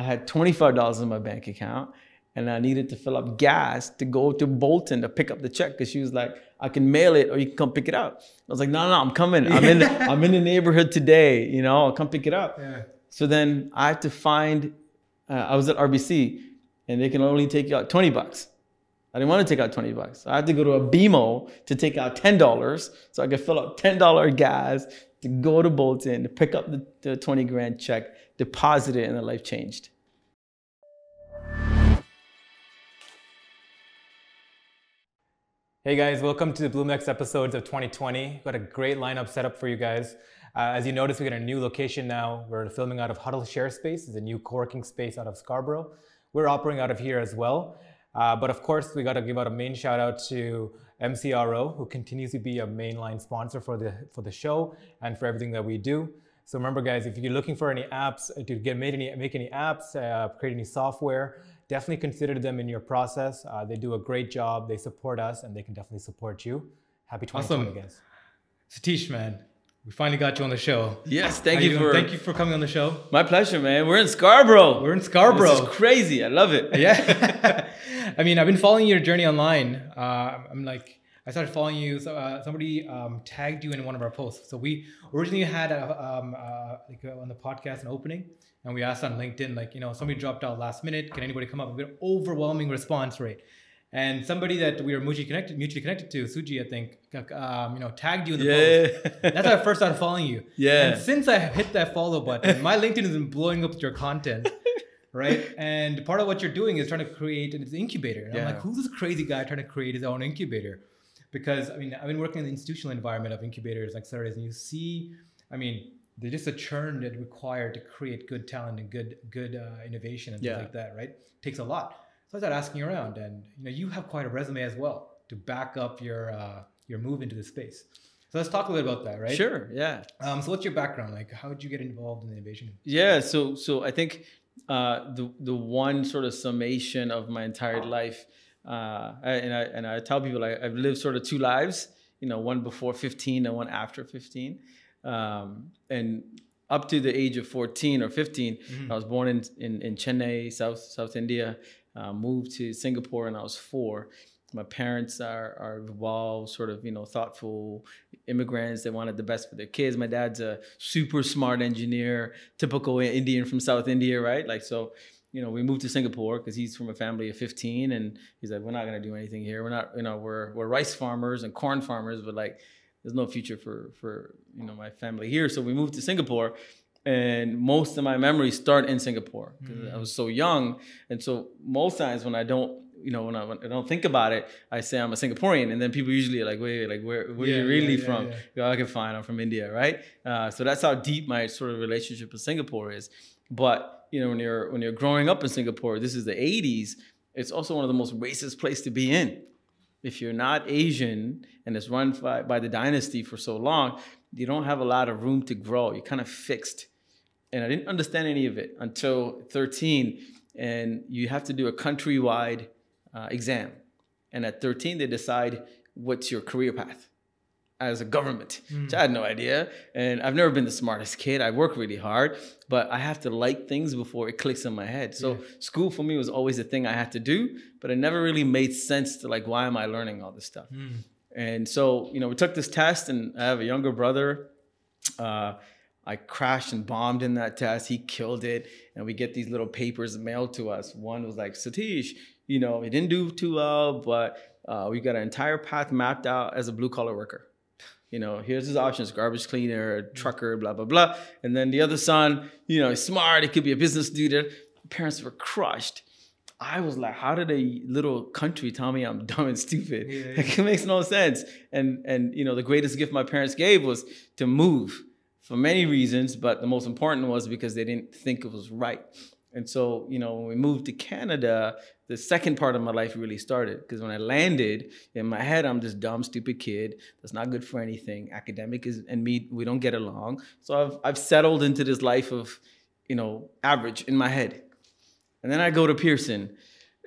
I had $25 in my bank account and I needed to fill up gas to go to Bolton to pick up the check because she was like, I can mail it or you can come pick it up. I was like, no, no, I'm coming. I'm in the, I'm in the neighborhood today, you know, I'll come pick it up. Yeah. So then I had to find, uh, I was at RBC and they can only take you out 20 bucks. I didn't want to take out 20 bucks. I had to go to a BMO to take out $10 so I could fill up $10 gas to go to Bolton to pick up the, the 20 grand check, deposit it, and the life changed. Hey guys, welcome to the BloomX episodes of 2020. Got a great lineup set up for you guys. Uh, as you notice, we got a new location now. We're filming out of Huddle Share Space. It's a new co-working space out of Scarborough. We're operating out of here as well. Uh, but of course, we got to give out a main shout out to MCRO, who continues to be a mainline sponsor for the for the show and for everything that we do. So remember, guys, if you're looking for any apps to get made any make any apps, uh, create any software, definitely consider them in your process. Uh, they do a great job. They support us, and they can definitely support you. Happy 2020, Awesome. guys. Satish, man, we finally got you on the show. Yes, thank How you, doing? for thank you for coming on the show. my pleasure, man. We're in Scarborough. We're in Scarborough. This is crazy. I love it. yeah. I mean, I've been following your journey online. Uh, I'm like, I started following you. So uh, somebody um, tagged you in one of our posts. So we originally had a, um, uh, like uh, on the podcast an opening, and we asked on LinkedIn, like, you know, somebody dropped out last minute. Can anybody come up? We had an overwhelming response rate. And somebody that we were mutually connected, mutually connected to, Suji, I think, um, you know, tagged you in the post. That's how I first started following you. Yeah. And since I hit that follow button, my LinkedIn has been blowing up with your content. Right. And part of what you're doing is trying to create an incubator. And I'm like, who's this crazy guy trying to create his own incubator? Because I mean, I've been working in the institutional environment of incubators like accelerators, and you see, I mean, they're just a churn that required to create good talent and good good uh, innovation and Yeah. things like that, right? takes a lot. So I started asking around, and you know, you have quite a resume as well to back up your uh, your move into the space. So let's talk a little bit about that, right? Sure. Yeah. Um, so what's your background? Like, how did you get involved in innovation? Yeah, so so I think uh, the the one sort of summation of my entire life, uh, and I and I tell people I, I've lived sort of two lives, you know, one before fifteen and one after fifteen, um, and up to the age of fourteen or 15 I was born in, in in Chennai, South South India, uh, moved to Singapore when I was four. My parents are are well, sort of you know thoughtful immigrants. They wanted the best for their kids. My dad's a super smart engineer, typical Indian from South India, right? Like so, you know, we moved to Singapore because he's from a family of 15, and he's like, we're not gonna do anything here. We're not, you know, we're we're rice farmers and corn farmers, but like, there's no future for for you know my family here. So we moved to Singapore. And most of my memories start in Singapore because I was so young, and so most times when I don't you know, when I, when I don't think about it, I say I'm a Singaporean, and then people usually are like, wait, like where where Yeah, you really yeah, yeah, from? yeah. Go, okay, fine, I'm from India, right? Uh, so that's how deep my sort of relationship with Singapore is. But you know, when you're when you're growing up in Singapore, this is the '80s. It's also one of the most racist place to be in. If you're not Asian and it's run by, by the dynasty for so long, you don't have a lot of room to grow. You're kind of fixed and I didn't understand any of it until 13. And you have to do a countrywide uh, exam. And at 13, they decide what's your career path as a government, which I had no idea. And I've never been the smartest kid. I work really hard, but I have to like things before it clicks in my head. So school for me was always a thing I had to do, but it never really made sense to like, why am I learning all this stuff? And so, you know, we took this test, and I have a younger brother. Uh, I crashed and bombed in that test. He killed it, and we get these little papers mailed to us. One was like, Satish, you know, he didn't do too well, but uh, we got an entire path mapped out as a blue collar worker. You know, here's his options: garbage cleaner, mm. trucker, blah blah blah. And then the other son, you know, he's smart. He could be a business dude. Parents were crushed. I was like, how did a little country tell me I'm dumb and stupid? Yeah, Like, it makes no sense. And and you know, the greatest gift my parents gave was to move for many reasons, but the most important was because they didn't think it was right. And so, you know, when we moved to Canada, the second part of my life really started because when I landed, in my head, I'm this dumb, stupid kid that's not good for anything. Academic is and me, we don't get along. So I've I've settled into this life of, you know, average in my head. And then I go to Pearson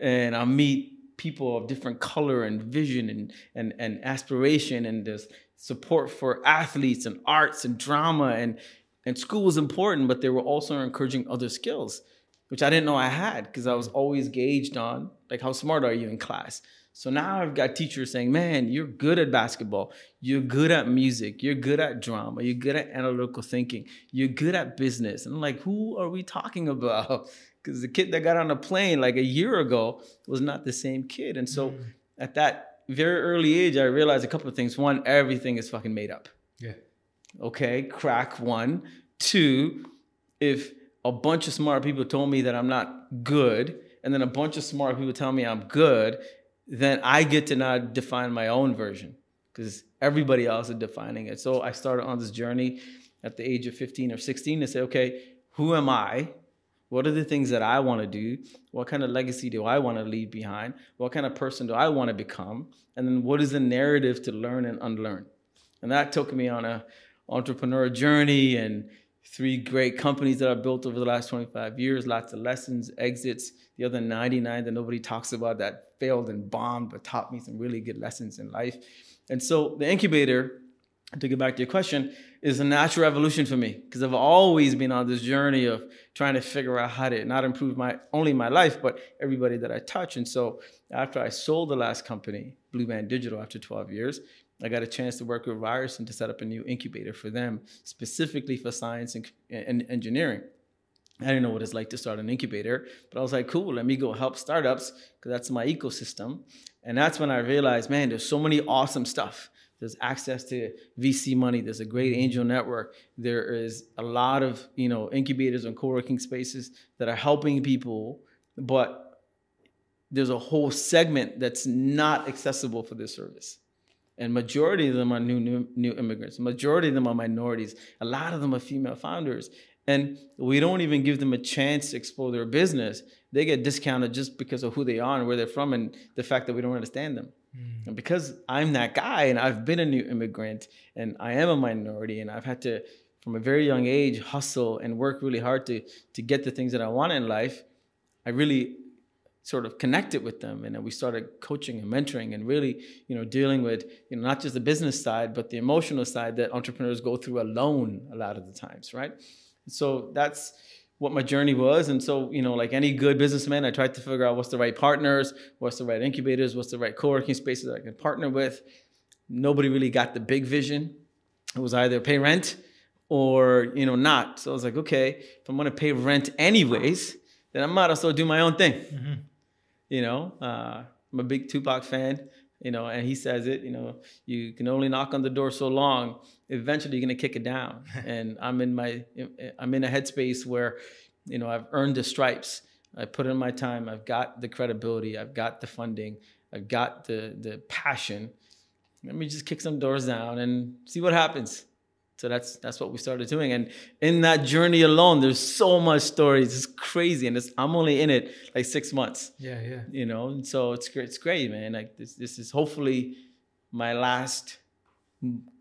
and I meet people of different color and vision and, and, and aspiration and there's support for athletes and arts and drama and, and school was important, but they were also encouraging other skills. Which I didn't know I had because I was always gauged on like how smart are you in class. So now I've got teachers saying, "Man, you're good at basketball. You're good at music. You're good at drama. You're good at analytical thinking. You're good at business." And I'm like, "Who are we talking about?" Because the kid that got on a plane like a year ago was not the same kid. And so Mm. at that very early age, I realized a couple of things. One, everything is fucking made up. Yeah. Okay, crack one. Two, if a bunch of smart people told me that I'm not good, and then a bunch of smart people tell me I'm good, then I get to now define my own version because everybody else is defining it. So I started on this journey at the age of 15 or 16 to say, okay, who am I? What are the things that I want to do? What kind of legacy do I want to leave behind? What kind of person do I want to become? And then what is the narrative to learn and unlearn? And that took me on a entrepreneur journey and three great companies that I built over the last 25 years, lots of lessons, exits, the other 99 that nobody talks about that failed and bombed, but taught me some really good lessons in life. And so the incubator, to get back to your question, is a natural evolution for me because I've always been on this journey of trying to figure out how to not improve my only my life, but everybody that I touch. And so after I sold the last company, Blue Man Digital, after 12 years, I got a chance to work with Ryerson to set up a new incubator for them, specifically for science and, and engineering. I didn't know what it's like to start an incubator, but I was like, cool, let me go help startups because that's my ecosystem. And that's when I realized, man, there's so many awesome stuff. There's access to VC money. There's a great mm-hmm. angel network. There is a lot of you know incubators and co-working spaces that are helping people, but there's a whole segment that's not accessible for this service and majority of them are new, new new immigrants. Majority of them are minorities. A lot of them are female founders. And we don't even give them a chance to explore their business. They get discounted just because of who they are and where they're from and the fact that we don't understand them. Mm. and because i'm that guy and i've been a new immigrant and i am a minority and i've had to from a very young age hustle and work really hard to to get the things that i want in life i really sort of connected with them and then we started coaching and mentoring and really you know dealing with you know not just the business side but the emotional side that entrepreneurs go through alone a lot of the times right? So that's what my journey was. And so you know like any good businessman i tried to figure out what's the right partners what's the right incubators what's the right co-working spaces that i can partner with. Nobody really got the big vision. It was either pay rent or you know not. So i was like okay if i'm going to pay rent anyways then i might as well do my own thing. Mhm. You know, uh, I'm a big Tupac fan, you know, and he says it, you know, you can only knock on the door so long. Eventually, you're gonna kick it down. and I'm in my, I'm in a headspace where, you know, I've earned the stripes. I put in my time. I've got the credibility. I've got the funding. I've got the the passion. Let me just kick some doors down and see what happens. So that's that's what we started doing, and in that journey alone, there's so much stories. It's crazy, and it's, I'm only in it like six months Yeah, yeah. you know and so it's great it's great man like this this is hopefully my last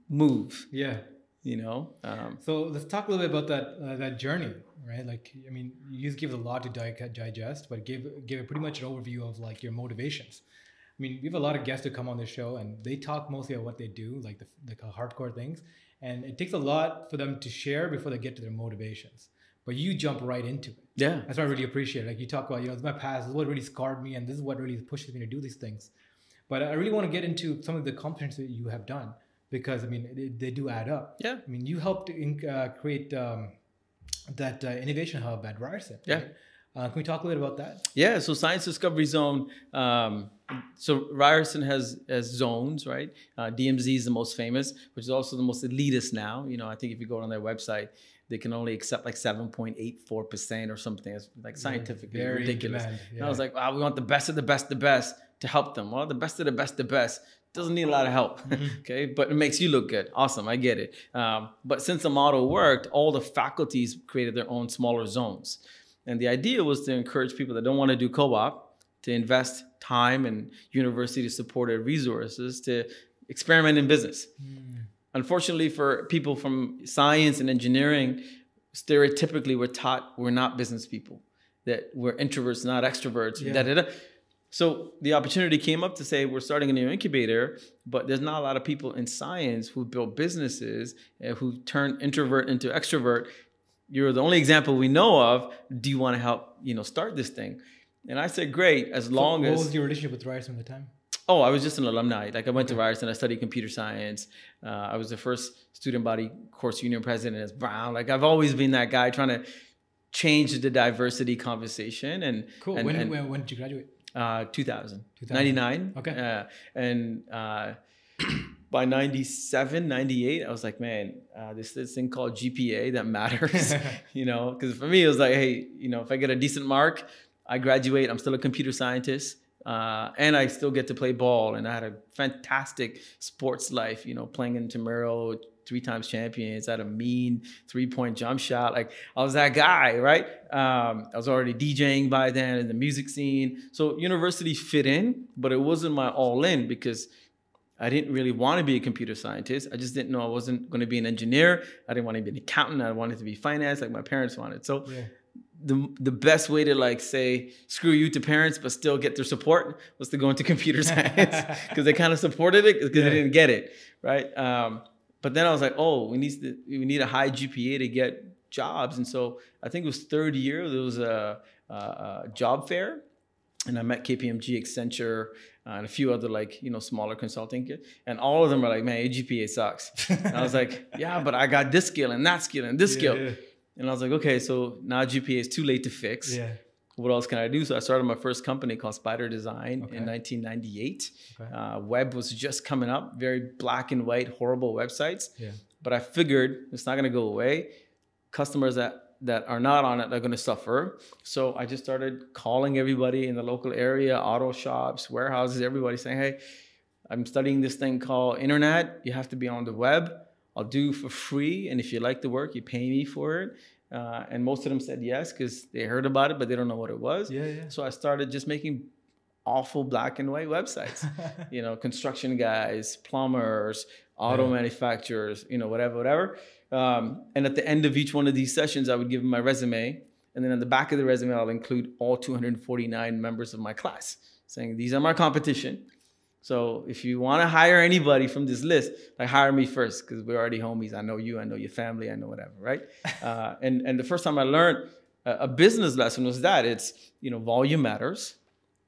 move Yeah. you know um, So let's talk a little bit about that uh, that journey, right? Like, I mean, you just give a lot to digest, but give give it pretty much an overview of like your motivations. I mean, we have a lot of guests who come on this show, and they talk mostly about what they do, like the uh, hardcore things, and it takes a lot for them to share before they get to their motivations. But you jump right into it. yeah That's what I really appreciate. Like you talk about, you know, my past, this is what really scarred me, and this is what really pushes me to do these things. But I really want to get into some of the accomplishments that you have done because I mean they, they do add up. yeah I mean, you helped in, uh, create um, that uh, innovation hub at Ryerson. Yeah. right? Uh, can we talk a little bit about that? yeah so science discovery zone um, so ryerson has has zones right uh, dmz is the most famous which is also the most elitist now you know i think if you go on their website they can only accept like 7.84% or something it's like scientifically in ridiculous demand, And I was like, wow, we want the best of the best, the best to help them. Well, the best of the best, the best doesn't need a lot of help. okay, but it makes you look good. Awesome, I get it. Um, but since the model worked, all the faculties created their own smaller zones, and the idea was to encourage people that don't want to do co-op to invest time and university supported resources to experiment in business. Hmm. Unfortunately, for people from science and engineering, stereotypically we're taught we're not business people, that we're introverts, not extroverts. Yeah. Da, da, da. So the opportunity came up to say we're starting a new incubator, but there's not a lot of people in science who build businesses and who turn introvert into extrovert. you're the only example we know of. Do you want to help, you know, start this thing? And I said, great, as long what as. was your relationship with Ryerson at the time? Oh, I was just an alumni. Like I went to Ryerson, I studied computer science. Uh, I was the first student body course union president as Brown. Like I've always been that guy trying to change the diversity conversation. And Cool. and- when, and, when when did you graduate? uh, 2000, 2000. 99. Okay. Uh, and uh, by 97, 98, I was like, man, uh, this this thing called GPA that matters, you know, because for me it was like, hey, you know, if I get a decent mark, I graduate. I'm still a computer scientist. Uh, and I still get to play ball, and I had a fantastic sports life. You know, playing in Tamero, three times champions. Had a mean three point jump shot. Like I was that guy, right? Um, I was already DJing by then in the music scene. So university fit in, but it wasn't my all in because I didn't really want to be a computer scientist. I just didn't know I wasn't going to be an engineer. I didn't want to be an accountant. I wanted to be finance like my parents wanted. So Yeah. The the best way to like say screw you to parents but still get their support was to go into computer science. Because they kind of supported it because Yeah. they didn't get it right? Um, but then i was like oh we need to, we need a high gpa to get jobs. And so i think it was third year there was a, a, a job fair and i met kpmg accenture uh, and a few other like you know smaller consulting and all of them are like man your gpa sucks. And i was like yeah but i got this skill and that skill and this skill. Yeah, and I was like, okay, so now GPA is too late to fix. yeah. What else can I do? So I started my first company called Spider Design Okay. in 1998. Okay. Uh, web was just coming up, very black and white, horrible websites. Yeah. But I figured it's not going to go away. Customers that that are not on it are going to suffer. So I just started calling everybody in the local area, auto shops, warehouses, everybody saying, hey, I'm studying this thing called internet. You have to be on the web. I'll do for free. And if you like the work, you pay me for it. Uh, and most of them said yes because they heard about it, but they don't know what it was. Yeah, yeah. So I started just making awful black and white websites. you know, construction guys, plumbers, auto Yeah. manufacturers, you know, whatever, whatever. Um, and at the end of each one of these sessions, I would give them my resume. And then on the back of the resume, I'll include all 249 members of my class saying, These are my competition. So if you want to hire anybody from this list, like hire me first because we're already homies. I know you, I know your family, I know whatever, right? uh, and and the first time I learned a, a business lesson was that it's you know volume matters,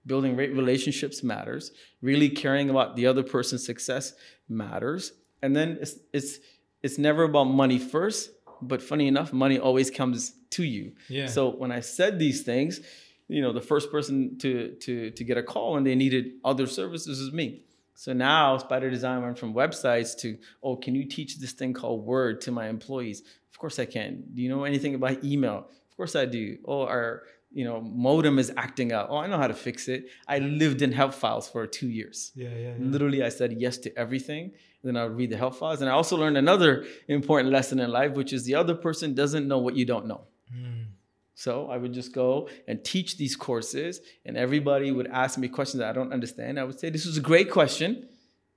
building great relationships matters, really caring about the other person's success matters, and then it's it's it's never about money first. But funny enough, money always comes to you. Yeah. So when I said these things, you know, the first person to to to get a call when they needed other services is me. So now Spider Design went from websites to, oh, can you teach this thing called Word to my employees? Of course I can. Do you know anything about email? Of course I do. Oh, our you know modem is acting up. Oh, I know how to fix it. I lived in help files for two years. yeah, yeah, yeah. Literally, I said yes to everything. Then I would read the help files, and I also learned another important lesson in life, which is the other person doesn't know what you don't know. Mm. So I would just go and teach these courses, and everybody would ask me questions that I don't understand. I would say, This was a great question.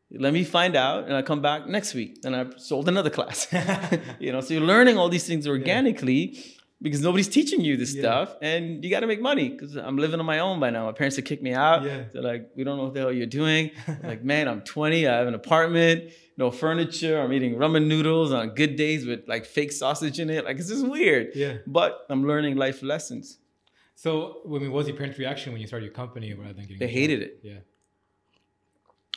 Let me find out, and I come back next week. And I sold another class. you know, so you're learning all these things organically because nobody's teaching you this Yeah. stuff, and you got to make money because I'm living on my own by now. My parents have kicked me out. Yeah. They're like, we don't know what the hell you're doing. Like, man, I'm 20. I have an apartment, no furniture. I'm eating ramen noodles on good days with like fake sausage in it. Like, it's just weird Yeah. but I'm learning life lessons. So, I mean, what was your parents' reaction when you started your company rather than getting? They hated it Yeah.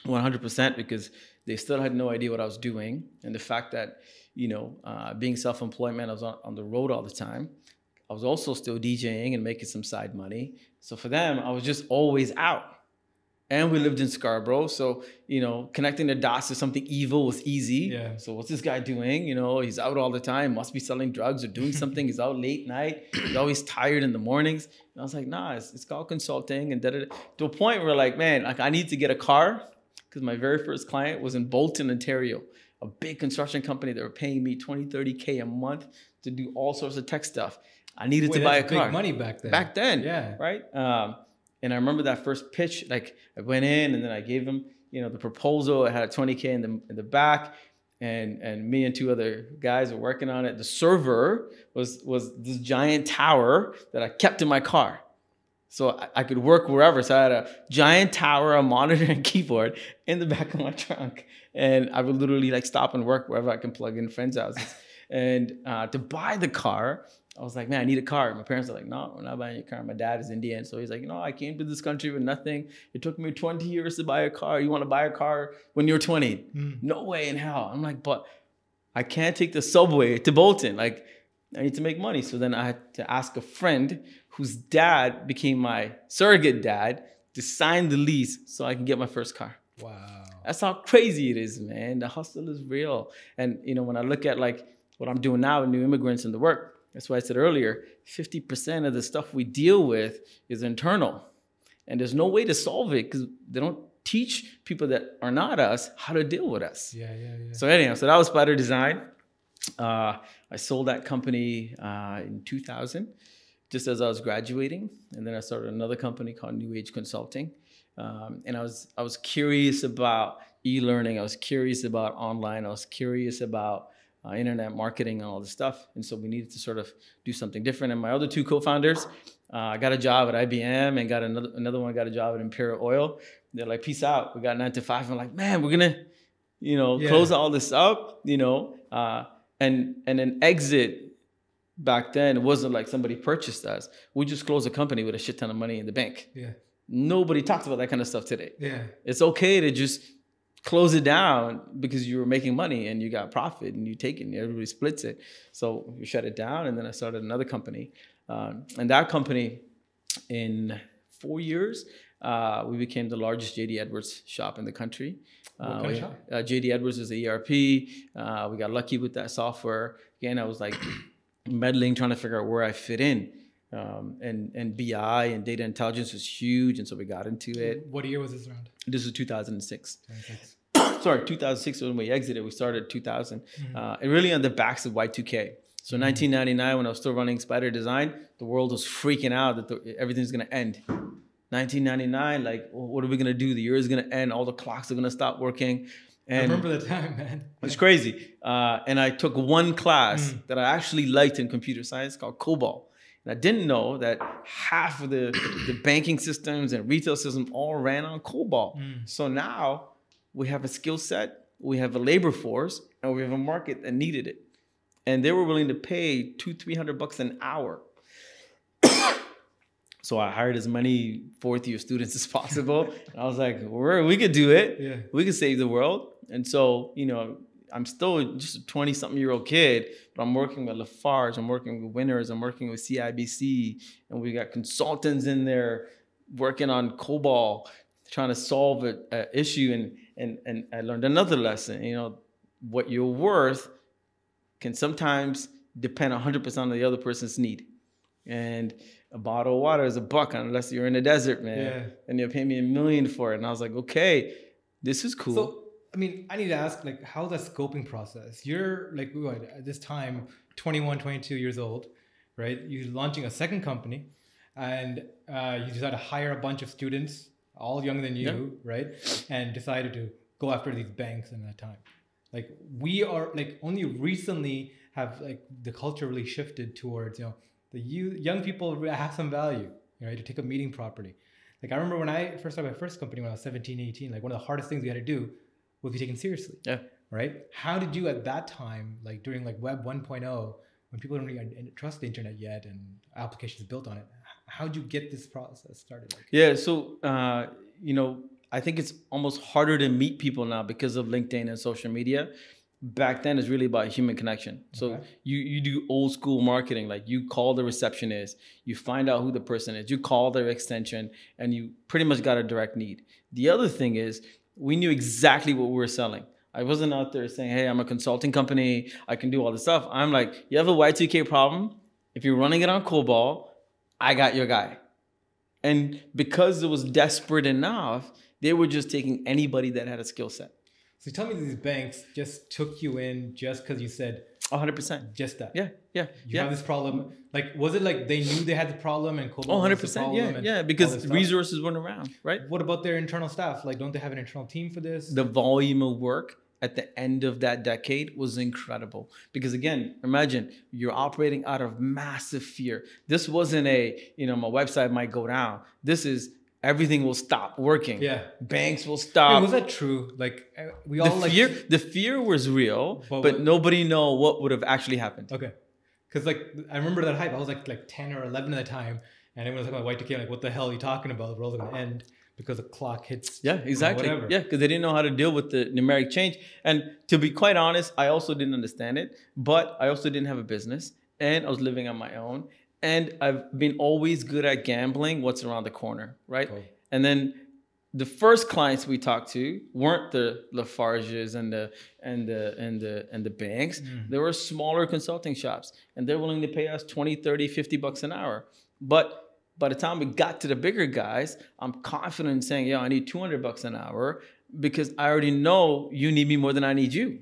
100% because they still had no idea what I was doing. And the fact that, you know, uh, being self employment, I was on, on the road all the time. I was also still DJing and making some side money. So for them, I was just always out. And we lived in Scarborough. So, you know, connecting the dots to something evil was easy. Yeah. So what's this guy doing? You know, he's out all the time, must be selling drugs or doing something. he's out late night. He's always tired in the mornings. And I was like, nah, it's, it's called consulting and da da. To a point where like, man, like I need to get a car because my very first client was in Bolton, Ontario, a big construction company that were paying me 20, 30K a month to do all sorts of tech stuff. I needed Wait, to buy a car big money back then. back then. Yeah. Right. Um, and I remember that first pitch. Like I went in and then I gave him, you know, the proposal. I had a 20k in the in the back, and and me and two other guys were working on it. The server was was this giant tower that I kept in my car. So I, I could work wherever. So I had a giant tower, a monitor, and keyboard in the back of my trunk, and I would literally like stop and work wherever I can plug in friends' houses. and uh, to buy the car, I was like, man, I need a car. My parents are like, no, we're not buying a car. My dad is Indian. So he's like, you know, I came to this country with nothing. It took me 20 years to buy a car. You want to buy a car when you're 20? Mm. No way in hell. I'm like, but I can't take the subway to Bolton. Like, I need to make money. So then I had to ask a friend whose dad became my surrogate dad to sign the lease so I can get my first car. Wow. That's how crazy it is, man. The hustle is real. And you know, when I look at like what I'm doing now with new immigrants in the work, that's why I said earlier, 50% of the stuff we deal with is internal. And there's no way to solve it because they don't teach people that are not us how to deal with us. Yeah, yeah, yeah. So anyhow, so that was Spider Design. Uh, I sold that company uh, in 2000, just as I was graduating, and then I started another company called New Age Consulting. Um, and I was I was curious about e-learning. I was curious about online. I was curious about uh, internet marketing and all this stuff. And so we needed to sort of do something different. And my other two co-founders, uh, I got a job at IBM and got another another one got a job at Imperial Oil. They're like, peace out. We got nine to five. I'm like, man, we're gonna, you know, Yeah. close all this up, you know, uh, and and an exit back then it wasn't like somebody purchased us. We just closed a company with a shit ton of money in the bank. Yeah. Nobody talks about that kind of stuff today. Yeah. It's okay to just close it down because you were making money and you got profit and you take it and everybody splits it. So you shut it down and then I started another company. Um, and that company, in four years, uh, we became the largest JD Edwards shop in the country. Uh, we- shop? Uh, JD Edwards is the ERP. Uh, we got lucky with that software. Again, I was like meddling, trying to figure out where I fit in. Um, and and BI and data intelligence was huge, and so we got into it. What year was this around? This was 2006. 26. Sorry, 2006 when we exited. We started 2000. Mm-hmm. Uh, and really on the backs of Y2K. So 1999, when I was still running Spider Design, the world was freaking out that the, everything's gonna end. 1999, like, what are we gonna do? The year is gonna end. All the clocks are gonna stop working. I And remember the time, man. it's crazy. Uh, and I took one class Mm. that I actually liked in computer science called COBOL. And I didn't know that half of the, the banking systems and retail systems all ran on COBOL. Mm. So now we have a skill set, we have a labor force, and we have a market that needed it. And they were willing to pay two, three hundred bucks an hour. so I hired as many fourth year students as possible. and I was like, we could do it Yeah. we could save the world. And so, you know, I'm still just a 20 something year old kid, but I'm working with Lafarge, I'm working with Winners, I'm working with CIBC, and we got consultants in there working on COBOL, trying to solve a, a issue. And, and, and I learned another lesson, you know, what you're worth can sometimes depend 100% on the other person's need. And a bottle of water is a buck unless you're in the desert, man. Yeah. And you'll pay me a million for it. And I was like, okay, this is cool. So, I mean, I need to ask, like, how's that scoping process? You're like, what, at this time, 21, 22 years old, right? You're launching a second company and uh, you decide to hire a bunch of students, all younger than you, right? And decided to go after these banks in that time. Like, we are, like, only recently have, like, the culture really shifted towards, you know, the you, young people have some value, right? To take a meeting properly. Like, I remember when I first started my first company when I was 17, 18, like, one of the hardest things we had to do was be taken seriously yeah. right? How did you at that time, like during like Web 1.0, when people don't really trust the internet yet and applications built on it, how did you get this process started? Like, Yeah, so uh, you know, I think it's almost harder to meet people now because of LinkedIn and social media. Back then, it's really about human connection. So Okay. you you do old school marketing, like you call the receptionist, you find out who the person is, you call their extension, and you pretty much got a direct need. The other thing is, we knew exactly what we were selling. I wasn't out there saying, "Hey, I'm a consulting company. I can do all this stuff." I'm like, "You have a Y2K problem? If you're running it on COBOL, I got your guy." And because it was desperate enough, they were just taking anybody that had a skill set. so tell me these banks just took you in just because you said 100%. just that. Yeah, yeah, You yeah. have this problem. Like, was it like they knew they had the problem and COBOL Oh, was the 100%. Yeah, yeah, because resources weren't around, right? What about their internal staff? Like, don't they have an internal team for this? The volume of work at the end of that decade was incredible. Because again, imagine you're operating out of massive fear. This wasn't a, you know, my website might go down. This is everything will stop working. Yeah. Banks will Hey, stop. was that true? Like, uh, we all the like fear, the fear was real, But but, nobody know what would have actually happened. Okay. Because like I remember that hype. I was like like ten or eleven at the time, and everyone was talking about Y2K. Like, what the hell are you talking about? The world's gonna end because the clock hits. Yeah, exactly. whatever. Yeah, because they didn't know how to deal with the numeric change. And to be quite honest, I also didn't understand it, but I also didn't have a business and I was living on my own. And I've been always good at gambling what's around the corner, right? Cool. And then the first clients we talked to weren't the Lafarges and the and the and the and the banks. Mm. They were smaller consulting shops and they're willing to pay us 20, 30, 50 bucks an hour. But by the time we got to the bigger guys, I'm confident in saying, "Yo, I need 200 bucks an hour because I already know you need me more than I need you."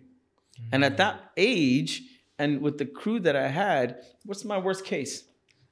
And at mm. that age and with the crew that I had, what's my worst case?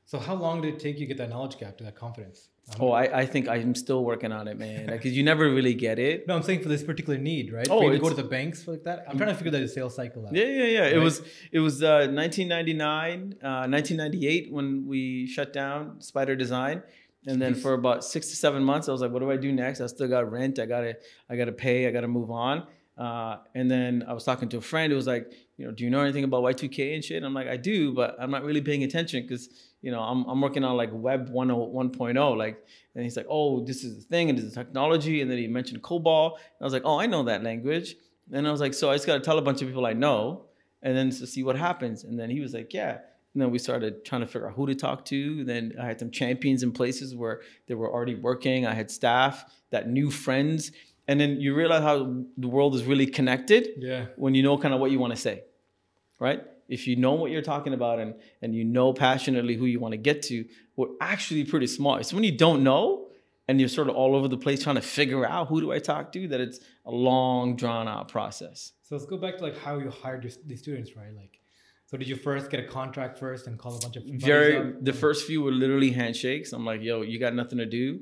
So how long did it take you to get that knowledge gap to that confidence? Um, Oh, I, I think I'm still working on it, man. Because you never really get it. no, I'm saying for this particular need, right? Oh, for you to go to the banks for like that. I'm trying to figure that a sales cycle out. Yeah, yeah, yeah. It was it was uh, 1999, uh, 1998 when we shut down Spider Design, and then for about six to seven months, I was like, "What do I do next? I still got rent. I gotta I gotta pay. I gotta move on." Uh, and then I was talking to a friend who was like, "You know, do you know anything about Y2K and shit?" I'm like, "I do, but I'm not really paying attention because you know I'm I'm working on like Web 10 1.0 like." And he's like, "Oh, this is the thing, and this is technology." And then he mentioned COBOL. And I was like, "Oh, I know that language." And I was like, "So I just got to tell a bunch of people I know, and then to see what happens." And then he was like, "Yeah." And then we started trying to figure out who to talk to. Then I had some champions in places where they were already working. I had staff that knew friends, and then you realize how the world is really connected Yeah. when you know kind of what you want to say, right? If you know what you're talking about and and you know passionately who you want to get to, we're actually pretty smart. It's when you don't know and you're sort of all over the place trying to figure out who do I talk to that it's a long drawn out process. So let's go back to like how you hired your, these students, right? Like, so did you first get a contract first and call a bunch of Very the first few were literally handshakes. I'm like, yo, you got nothing to do.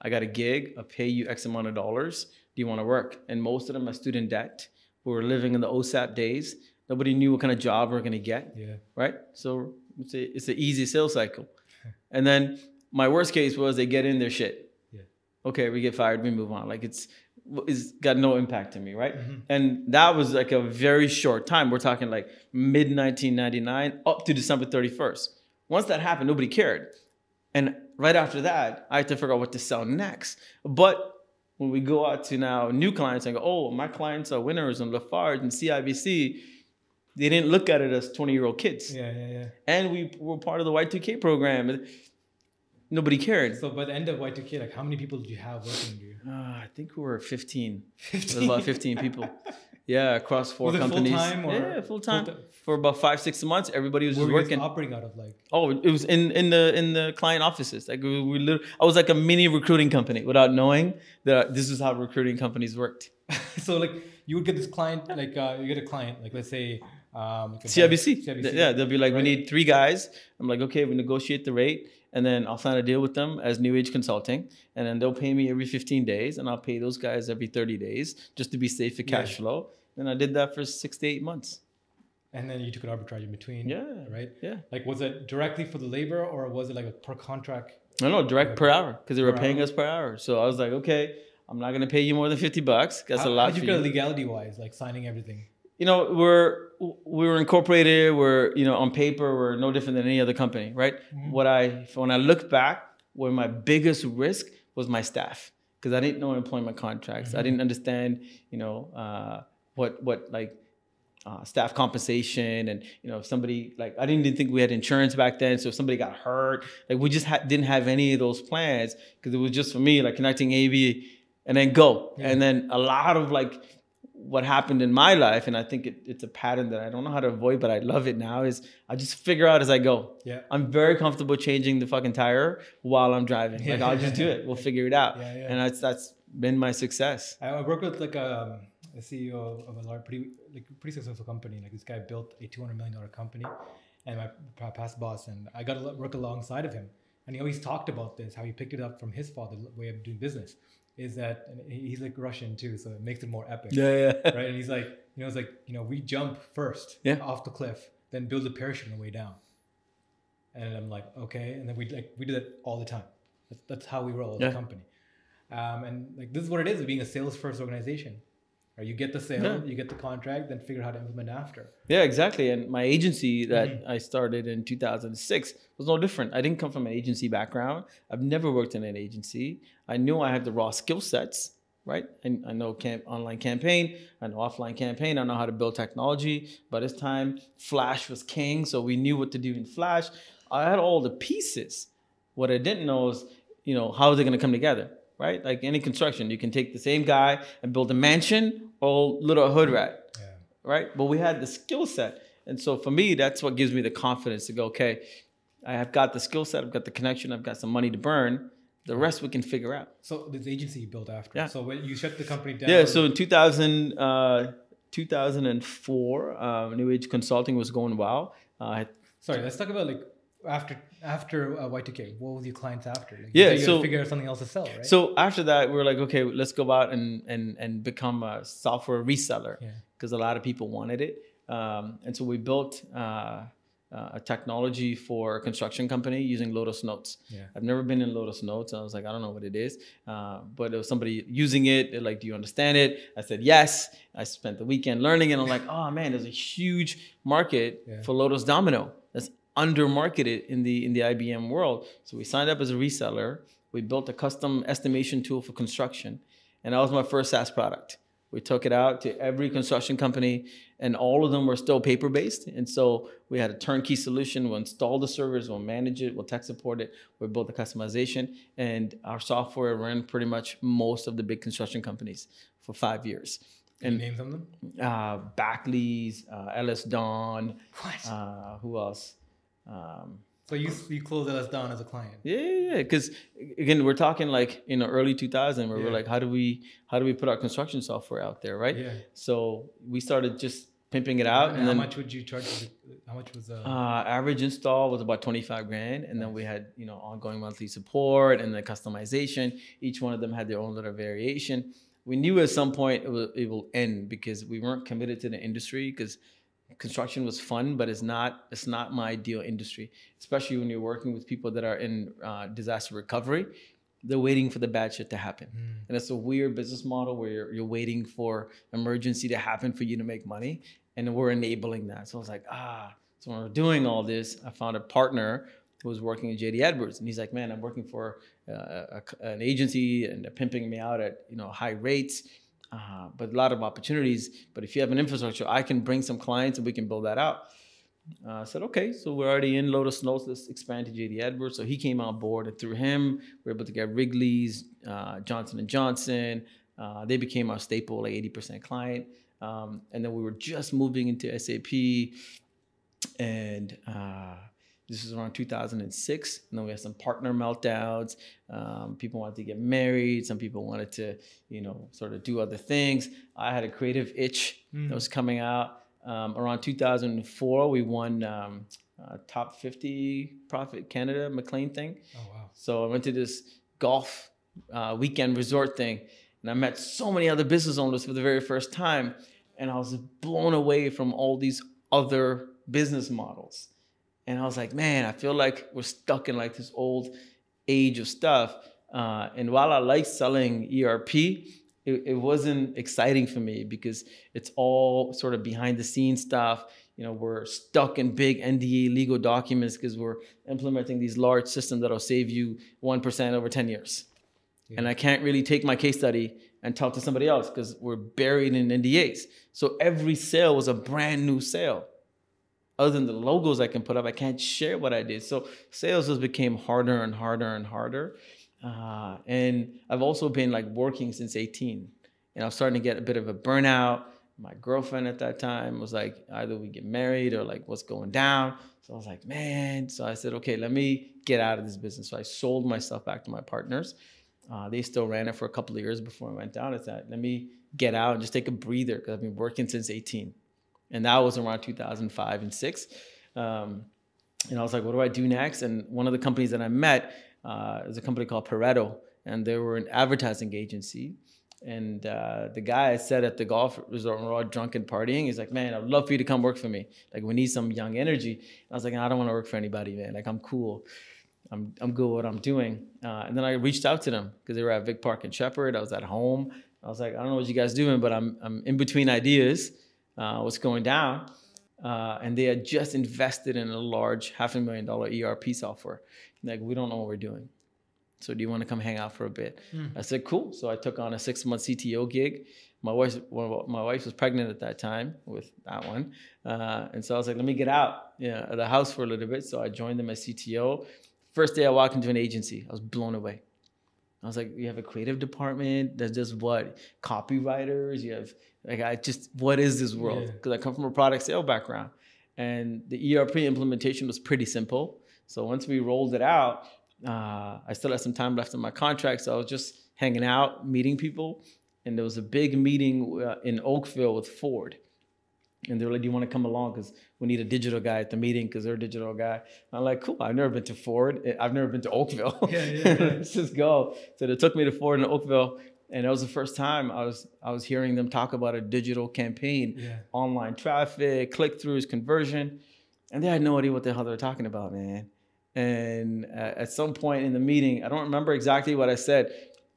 I got a gig. I'll pay you X amount of dollars. Do you want to work? And most of them are student debt. We were living in the OSAP days. Nobody knew what kind of job we are gonna get. Yeah. right? So it's a, it's an easy sales cycle. And then my worst case was they get in their shit. Yeah. Okay, we get fired, we move on. Like it's it's got no impact to me, right? Mm-hmm. And that was like a very short time. We're talking like mid 1999 up to December 31st. Once that happened, nobody cared. And right after that, I had to figure out what to sell next. But when we go out to now new clients and go, oh, my clients are winners and Lafarge and CIBC, they didn't look at it as 20 year old kids Yeah, yeah, yeah. and we were part of the Y2K program. Nobody cared. So by the end of Y2K, like how many people did you have working under you? Uh, I think we were 15. It was about 15 people. Yeah, across four companies. full-time or- yeah, full time. For about five, six months, everybody was just were you guys working. operating out of? Like, Oh, it was in, in the in the client offices. Like we, we lit- I was like a mini recruiting company without knowing that this is how recruiting companies worked. so like you would get this client, like uh, you get a client, like let's say um, CIBC. CIBC. Yeah, they'll be like, we need three guys. I'm like, okay, we negotiate the rate, and then I'll sign a deal with them as New Age Consulting, and then they'll pay me every 15 days, and I'll pay those guys every 30 days just to be safe for cash Yeah. flow. And I did that for six to eight months. And then you took an arbitrage in between. Yeah. Right. Yeah. Like was it directly for the labor or was it like a per contract? No, no, direct per hour because they were paying hour? us per hour. So I was like, okay, I'm not gonna pay you more than 50 bucks. That's how, a lot How'd you get legality wise, like signing everything? you know we're we were incorporated we're you know on paper we're no different than any other company right? What i when i look back where my biggest risk was my staff because i didn't know employment contracts. I didn't understand you know uh, what what like uh, staff compensation and you know if somebody like i didn't even think we had insurance back then so if somebody got hurt like we just ha- didn't have any of those plans because it was just for me like connecting av and then go. And then a lot of like what happened in my life, and I think it, it's a pattern that I don't know how to avoid, but I love it now. Is I just figure out as I go. Yeah. I'm very comfortable changing the fucking tire while I'm driving. Like I'll just do it. We'll figure it out. Yeah, yeah. And that's that's been my success. I I work with like um, a, a CEO of a large, pretty like pretty successful company. Like this guy built a two hundred million dollar company, and my past boss and I got to work alongside of him. And he always talked about this, how he picked it up from his father way of doing business. Is that and he's like Russian too, so it makes it more epic. Yeah, yeah. Right, and he's like, you know, it's like you know, we jump first Yeah. off the cliff, then build a parachute on the way down. And I'm like, okay, and then we like we do that all the time. That's, that's how we roll as Yeah. a company. Um, and like this is what it is being a sales first organization. Right? You get the sale, Yeah. you get the contract, then figure out how to implement after. Yeah, exactly. And my agency that Mm-hmm. I started in 2006 was no different. I didn't come from an agency background. I've never worked in an agency. I knew I had the raw skill sets, right? And I know camp, online campaign, I know offline campaign, I know how to build technology. By this time, Flash was king, so we knew what to do in Flash. I had all the pieces. What I didn't know is, you know, how are they going to come together, right? Like any construction, you can take the same guy and build a mansion or little hood rat Yeah. right? But we had the skill set. And so for me, that's what gives me the confidence to go, okay, I have got the skill set, I've got the connection, I've got some money to burn. The rest we can figure out. So this agency you built after. Yeah. So when you shut the company down. Yeah, so in 2000, uh, 2004, uh, New Age Consulting was going well. Uh, sorry, let's talk about like after after uh, Y2K. What was your clients after? Like, Yeah, you so- figure out something else to sell, right? So after that, we were like, okay, let's go out and and and become a software reseller Yeah. because a lot of people wanted it. Um, and so we built uh, uh, a technology for a construction company using Lotus Notes. Yeah. I've never been in Lotus Notes. I was like, I don't know what it is. Uh, but there was somebody using it. They're like, Do you understand it? I said, Yes. I spent the weekend learning, and I'm like, Oh man, there's a huge market Yeah. for Lotus Domino that's under marketed in the in the IBM world. So we signed up as a reseller. We built a custom estimation tool for construction, and that was my first SaaS product. We took it out to every construction company, and all of them were still paper based. And so we had a turnkey solution. We'll install the servers, we'll manage it, we'll tech support it, we'll build the customization, and our software ran pretty much most of the big construction companies for five years. Can And name some of them? uh, Backley's, uh, EllisDon, What? uh, who else? Um, so you you closed us down as a client. yeah, yeah, yeah. Because again, we're talking like in the early 2000, where Yeah. we're like, how do we how do we put our construction software out there, right? Yeah. So we started just pimping it out, And, and, how then much would you charge? How much was uh, uh, average install was about 25 grand, and then we had you know ongoing monthly support and the customization. Each one of them had their own little variation. We knew at some point it will, it will end because we weren't committed to the industry because construction was fun, but it's not it's not my ideal industry, especially when you're working with people that are in uh, disaster recovery. They're waiting for the bad shit to happen, Mm. and it's a weird business model where you're, you're waiting for emergency to happen for you to make money, and we're enabling that. So I was like, ah. So when we're doing all this, I found a partner who was working at JD Edwards, and he's like, man, I'm working for uh, a, an agency, and they're pimping me out at you know high rates uh, but a lot of opportunities. But if you have an infrastructure, I can bring some clients and we can build that out. Uh, I said, okay, so we're already in Lotus Notes. Let's expand to JD Edwards. So he came on board, and through him, we are able to get Wrigley's, uh, Johnson and Johnson. Uh, they became our staple, like 80% client. Um, and then we were just moving into SAP, and uh, this was around 2006. And then we had some partner meltdowns. Um, people wanted to get married. Some people wanted to, you know, sort of do other things. I had a creative itch that was coming out. Um, around 2004, we won um, uh, top 50 Profit Canada McLean thing. Oh wow. So I went to this golf uh, weekend resort thing, and I met so many other business owners for the very first time, and I was blown away from all these other business models. And I was like, man, I feel like we're stuck in like this old age of stuff. Uh, and while I like selling ERP, it, it wasn't exciting for me because it's all sort of behind the scenes stuff. You know, we're stuck in big NDA legal documents because we're implementing these large systems that'll save you 1% over 10 years. And I can't really take my case study and talk to somebody else because we're buried in NDAs. So every sale was a brand new sale. Other than the logos I can put up, I can't share what I did. So sales just became harder and harder and harder. Uh, and I've also been like working since 18. And I was starting to get a bit of a burnout. My girlfriend at that time was like, either we get married or like what's going down. So I was like, man. So I said, okay, let me get out of this business. So I sold myself back to my partners. Uh, they still ran it for a couple of years before I went down. I said, let me get out and just take a breather because I've been working since 18. And that was around 2005 and six. Um, and I was like, what do I do next? And one of the companies that I met uh, is a company called Pareto, and they were an advertising agency. And uh, the guy I said at the golf resort, we're all drunk and partying. He's like, "Man, I'd love for you to come work for me. Like, we need some young energy." And I was like, "I don't want to work for anybody, man. Like, I'm cool. I'm I'm good with what I'm doing." Uh, and then I reached out to them because they were at Vic Park and Sheppard. I was at home. I I was like, I don't know what you guys doing, but I'm I'm in between ideas. Uh, what's going down? Uh, and they had just invested in a large half a million dollar ERP software. Like, we don't know what we're doing. So do you want to come hang out for a bit? I said, cool. So I took on a six month CTO gig. My wife, my wife was pregnant at that time with that one, uh, and so I was like, let me get out yeah, of the house for a little bit. So I joined them as CTO. First day I walked into an agency, I was blown away. I was like, you have a creative department that does what? Copywriters. You have like, I just, what is this world? Yeah. Because I come from a product sale background, and the ERP implementation was pretty simple. So once we rolled it out, uh, I still had some time left in my contract, so I was just hanging out, meeting people, and there was a big meeting uh, in Oakville with Ford. And they're like, "Do you want to come along? Because we need a digital guy at the meeting because they're a digital guy." I'm like, "Cool. I've never been to Ford. I've never been to Oakville. Yeah, yeah, yeah. Let's just go." So they took me to Ford and Oakville, and it was the first time I was I was hearing them talk about a digital campaign, Yeah. online traffic, click throughs, conversion, and they had no idea what the hell they were talking about, man. And uh, at some point in the meeting, I don't remember exactly what I said,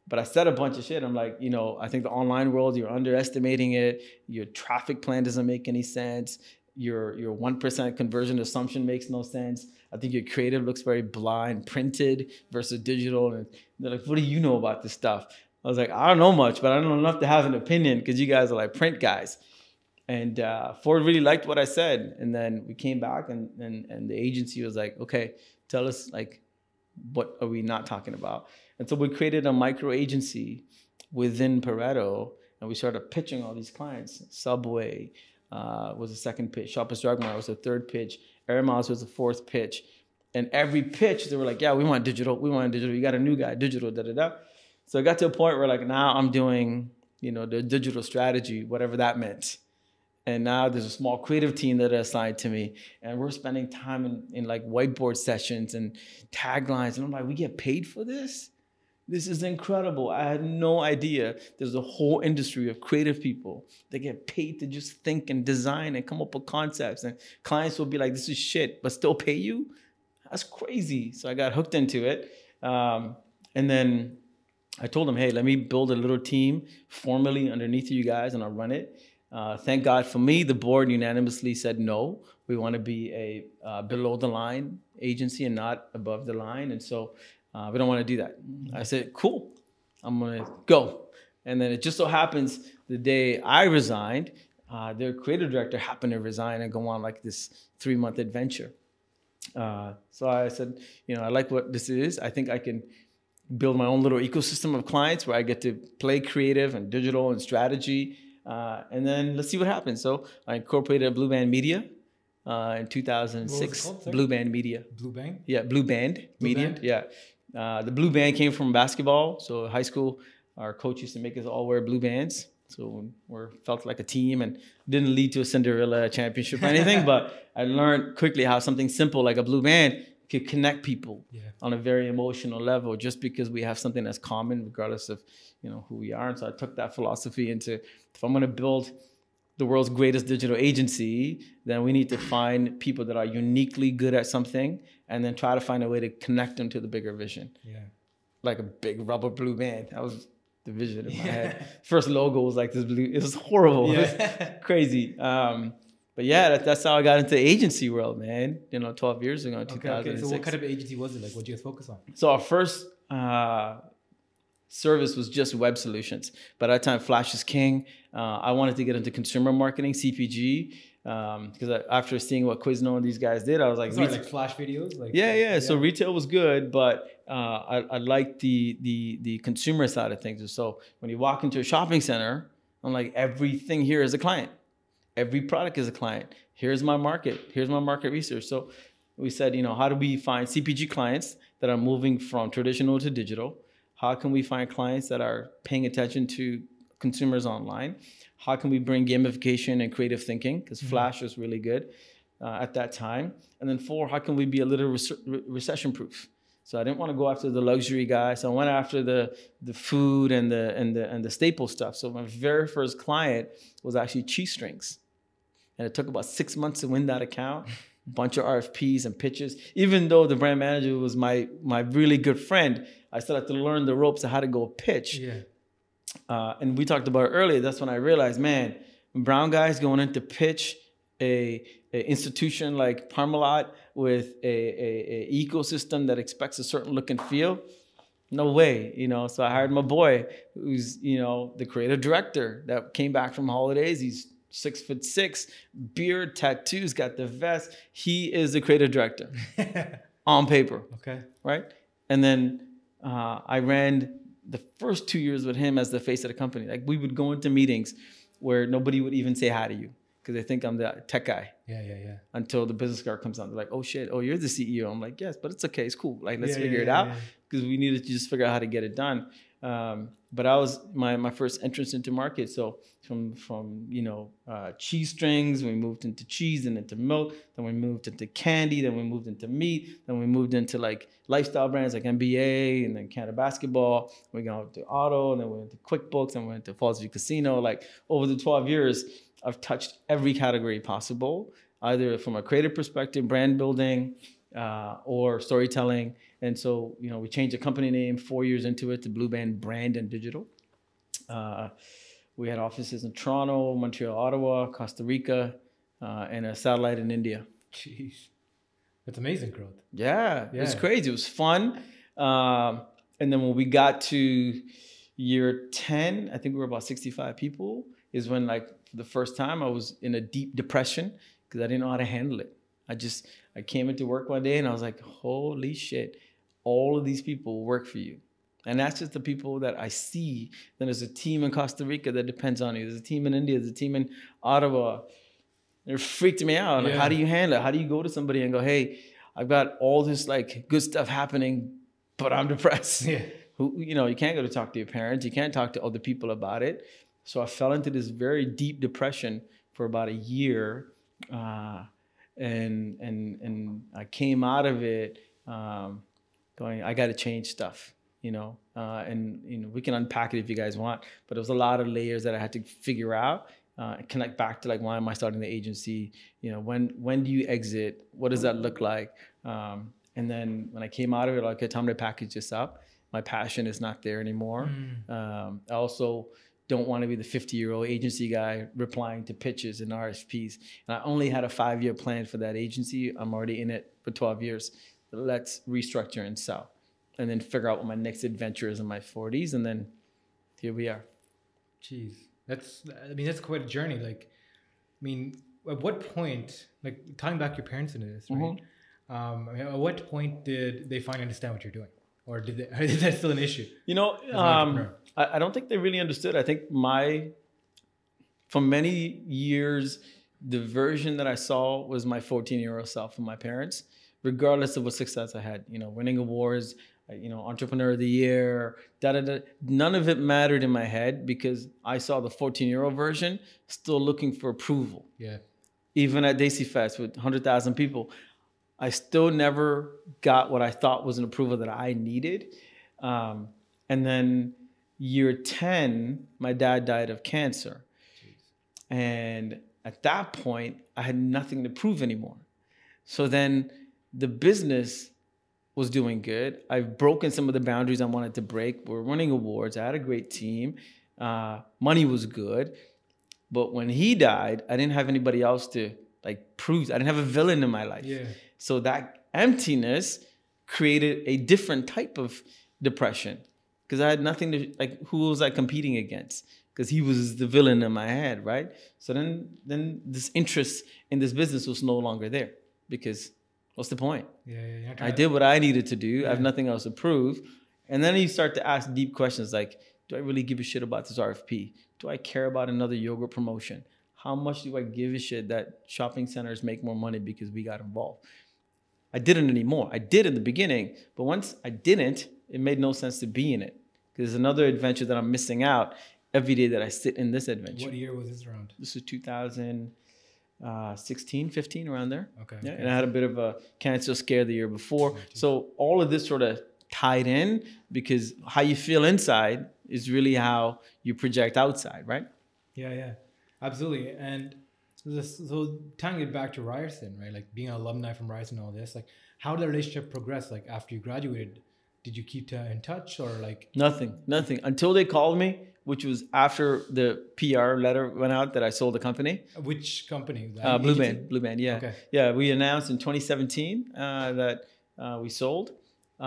but I said a bunch of shit. I'm like, you know, I think the online world, you're underestimating it. Your traffic plan doesn't make any sense. Your your one percent conversion assumption makes no sense. I think your creative looks very blind, printed versus digital. And they're like, what do you know about this stuff? I was like, I don't know much, but I don't know enough to have an opinion because you guys are like print guys. And uh, Ford really liked what I said. And then we came back and, and, and the agency was like, okay, tell us like, what are we not talking about? And so we created a micro agency within Pareto and we started pitching all these clients. Subway uh, was the second pitch. Shoppers Drug Mart was the third pitch. Air Miles was the fourth pitch. And every pitch, they were like, yeah, we want digital. We want digital. You got a new guy, digital, da da da. So it got to a point where like now I'm doing, you know, the digital strategy, whatever that meant. And now there's a small creative team that are assigned to me. And we're spending time in, in like whiteboard sessions and taglines. And I'm like, we get paid for this? This is incredible. I had no idea there's a whole industry of creative people that get paid to just think and design and come up with concepts. And clients will be like, this is shit, but still pay you? That's crazy. So I got hooked into it. Um, and then I told them, hey, let me build a little team formally underneath you guys and I'll run it. Uh, thank God for me, the board unanimously said no. We want to be a uh, below the line agency and not above the line. And so uh, we don't want to do that. I said, cool, I'm going to go. And then it just so happens the day I resigned, uh, their creative director happened to resign and go on like this three month adventure. Uh, so I said, you know, I like what this is. I think I can build my own little ecosystem of clients where I get to play creative and digital and strategy. Uh, and then let's see what happens. So I incorporated Blue Band Media uh, in 2006. called. Blue Band Media. Blue Bang. Yeah, Blue Band Blue Media. Band? Yeah. Uh, the blue band came from basketball. So high school, our coach used to make us all wear blue bands. So we felt like a team and didn't lead to a Cinderella championship or anything. but I learned quickly how something simple like a blue band could connect people Yeah. on a very emotional level just because we have something that's common regardless of you know who we are and so i took that philosophy into if i'm going to build the world's greatest digital agency then we need to find people that are uniquely good at something and then try to find a way to connect them to the bigger vision Yeah. like a big rubber blue band that was the vision in my head first logo was like this blue it was horrible It was Yeah. crazy um, but yeah that, that's how i got into the agency world man you know 12 years ago in Okay, 2006 okay. So what kind of agency was it? Like, what do you guys focus on? so our first uh, service was just web solutions. But by that time, Flash is king. Uh, I wanted to get into consumer marketing, CPG, because I after seeing what Quizno and these guys did, I was like, Sorry, like flash videos. Like yeah, yeah. So retail was good, but uh, I, I liked the the the consumer side of things. So when you walk into a shopping center, I'm like, everything here is a client. Every product is a client. Here's my market. Here's my market research. So we said, you know, how do we find CPG clients that are moving from traditional to digital? How can we find clients that are paying attention to consumers online? How can we bring gamification and creative thinking? Because Flash was really good uh, at that time. And then four, how can we be a little re- recession proof? So I didn't want to go after the luxury guys. So I went after the the food and the and the and the staple stuff. So my very first client was actually cheese strings, and it took about six months to win that account. A bunch of RFPs and pitches. Even though the brand manager was my my really good friend, I still had to learn the ropes of how to go pitch. Yeah. Uh, and we talked about it earlier. That's when I realized, man, brown guys going in to pitch a, a institution like Parmalat with a, a, a ecosystem that expects a certain look and feel. No way, you know. So I hired my boy, who's you know the creative director that came back from holidays. He's six foot six, beard, tattoos, got the vest. He is the creative director on paper okay. right? And then uh, I ran the first two years with him as the face of the company. Like we would go into meetings where nobody would even say hi to you because they think I'm the tech guy. Yeah, yeah, yeah. Until the business card comes out, they're like, "Oh shit! Oh, you're the CEO." I'm like, "Yes, but it's okay. It's cool. Like let's Yeah, figure yeah, it out because we needed to just figure out how to get it done." Um, but I was my my first entrance into market. So from from you know uh, cheese strings, we moved into cheese and into milk. Then we moved into candy. Then we moved into meat. Then we moved into like lifestyle brands like NBA and then Canada Basketball. We got to auto, and then we went to QuickBooks, and we went to Fallsview Casino. Like over the 12 years, I've touched every category possible, either from a creative perspective, brand building, uh, or storytelling. And so, you know, we changed the company name four years into it to Blue Band Brand and Digital. Uh, we had offices in Toronto, Montreal, Ottawa, Costa Rica, uh, and a satellite in India. Jeez, that's amazing growth. Yeah, it was crazy. It was fun. Um, and then when we got to year 10, I think we were about 65 people, is when, like, the first time, I was in a deep depression because I didn't know how to handle it. I just, I came into work one day and I was like, holy shit, all of these people work for you. And that's just the people that I see. Then there's a team in Costa Rica that depends on you. There's a team in India. There's a team in Ottawa. It freaked me out. Like, how do you handle it? How do you go to somebody and go, hey, I've got all this like good stuff happening, but I'm depressed. Yeah. Who, you know, you can't go to talk to your parents. You can't talk to other people about it. So I fell into this very deep depression for about a year, uh, and and and I came out of it um, going, I got to change stuff, you know, uh, and you know we can unpack it if you guys want, but there was a lot of layers that I had to figure out. Uh, connect back to like why am I starting the agency? You know, when when do you exit? What does that look like? Um, and then when I came out of it, like, okay, time to package this up. My passion is not there anymore. Um, I also don't want to be the 50 year old agency guy replying to pitches and RFPs. And I only had a five year plan for that agency. I'm already in it for 12 years. Let's restructure and sell. And then figure out what my next adventure is in my 40s. And then here we are. Jeez, that's I mean that's quite a journey. Like, I mean, at what point, like tying back your parents into this, right? Um, I mean, at what point did they finally understand what you're doing, or did they, is that still an issue? You know, um. I, I don't think they really understood. I think my, for many years, the version that I saw was my 14 year old self from my parents, regardless of what success I had. You know, winning awards, uh, you know, entrepreneur of the year, da da da. None of it mattered in my head because I saw the 14 year old version still looking for approval Yeah, even at Desi Fest with 100,000 people, I still never got what I thought was an approval that I needed. Um, and then year 10, my dad died of cancer. And at that point, I had nothing to prove anymore. So then the business was doing good. I've broken some of the boundaries I wanted to break. We're winning awards. I had a great team. Uh, money was good. But when he died, I didn't have anybody else to like prove. I didn't have a villain in my life. yeah, So that emptiness created a different type of depression because I had nothing to like. Who was I competing against? Because he was the villain in my head, right? So then, then this interest in this business was no longer there because what's the point? yeah, yeah. I did what I needed to do. I have nothing else to prove. And then you start to ask deep questions like, do I really give a shit about this RFP? Do I care about another yogurt promotion? How much do I give a shit that shopping centers make more money because we got involved? I didn't anymore. I did in the beginning, but once I didn't, it made no sense to be in it. Because there's another adventure that I'm missing out every day that I sit in this adventure. What year was this around? This is 2016, uh, 15, around there. Okay. Yeah, okay. and I had a bit of a cancer scare the year before. So all of this sort of tied in because how you feel inside is really how you project outside, right? Yeah, yeah, absolutely. And so, this, so tying it back to Ryerson, right? Like being an alumni from Ryerson and all this, like how did the relationship progress? Like after you graduated, did you keep in touch or like? Nothing, nothing until they called me which was after the PR letter went out that I sold the company. Which company? Uh, Blue agency? Band, Blue Band, yeah, Okay. yeah. We announced in 2017 uh, that uh, we sold. Did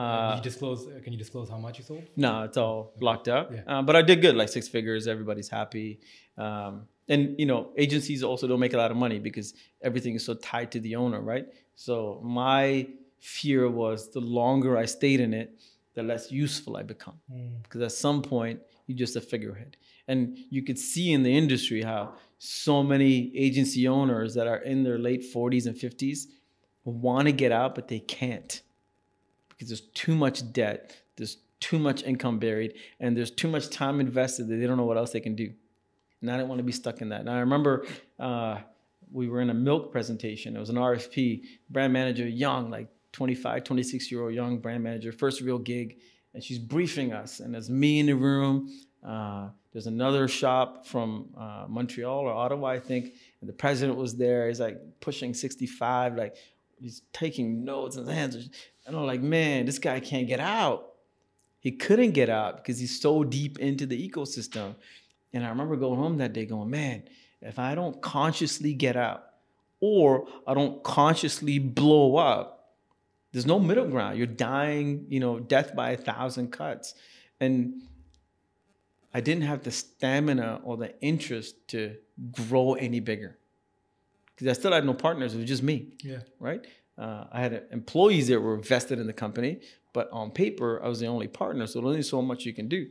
Uh, you disclose? uh, Can you disclose how much you sold? no, it's all locked up. Yeah. Uh, but I did good, like six figures. Everybody's happy. Um, and you know, agencies also don't make a lot of money because everything is so tied to the owner, right? So my fear was the longer I stayed in it, the less useful I become. Hmm. Because at some point, you're just a figurehead. And you could see in the industry how so many agency owners that are in their late 40s and 50s want to get out, but they can't because there's too much debt, there's too much income buried, and there's too much time invested that they don't know what else they can do. And I didn't want to be stuck in that. And I remember uh, we were in a milk presentation. It was an RFP, brand manager, young, like 25, 26 year old young brand manager, first real gig. And she's briefing us. And there's me in the room. Uh, there's another shop from uh, Montreal or Ottawa, I think. And the president was there. He's like pushing 65, like he's taking notes his hands. And I'm like, man, this guy can't get out. He couldn't get out because he's so deep into the ecosystem. And I remember going home that day going, man, if I don't consciously get out or I don't consciously blow up, there's no middle ground. You're dying, you know, death by a thousand cuts. And I didn't have the stamina or the interest to grow any bigger because I still had no partners. It was just me Yeah. right? Uh, I had employees that were vested in the company, but on paper, I was the only partner. So there's only so much you can do.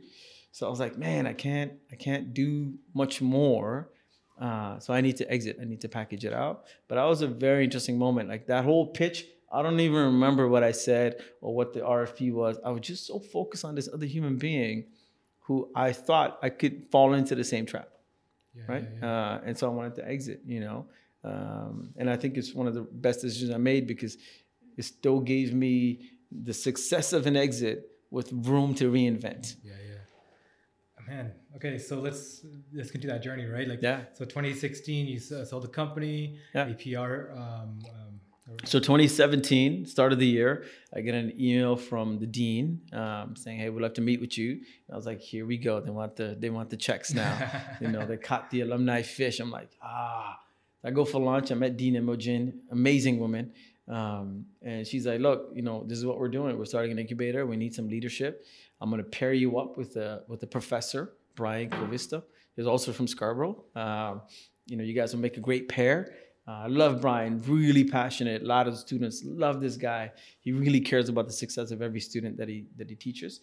So I was like, man, I can't, I can't do much more. Uh, so I need to exit. I need to package it out. But that was a very interesting moment. Like that whole pitch, I don't even remember what I said or what the RFP was. I was just so focused on this other human being who I thought I could fall into the same trap Yeah, right? yeah, yeah. Uh, and so I wanted to exit, you know. Um, and I think it's one of the best decisions I made because it still gave me the success of an exit with room to reinvent. Yeah, yeah. Man, okay, so let's let's continue that journey, right? Like, Yeah. So 2016, you sold the company, Yeah. APR. Um, um, So 2017, start of the year, I get an email from the dean um, saying, "Hey, we'd love to meet with you." And I was like, "Here we go. They want the they want the checks now. you know, they caught the alumni fish." I'm like, "Ah." I go for lunch. I met Dean Imogen, amazing woman, um, and she's like, "Look, you know, this is what we're doing. We're starting an incubator. We need some leadership. I'm going to pair you up with a with a professor, Brian Covista. He's also from Scarborough. Um, you know, you guys will make a great pair." Uh, I love Brian, really passionate. A lot of students love this guy. He really cares about the success of every student that he that he teaches.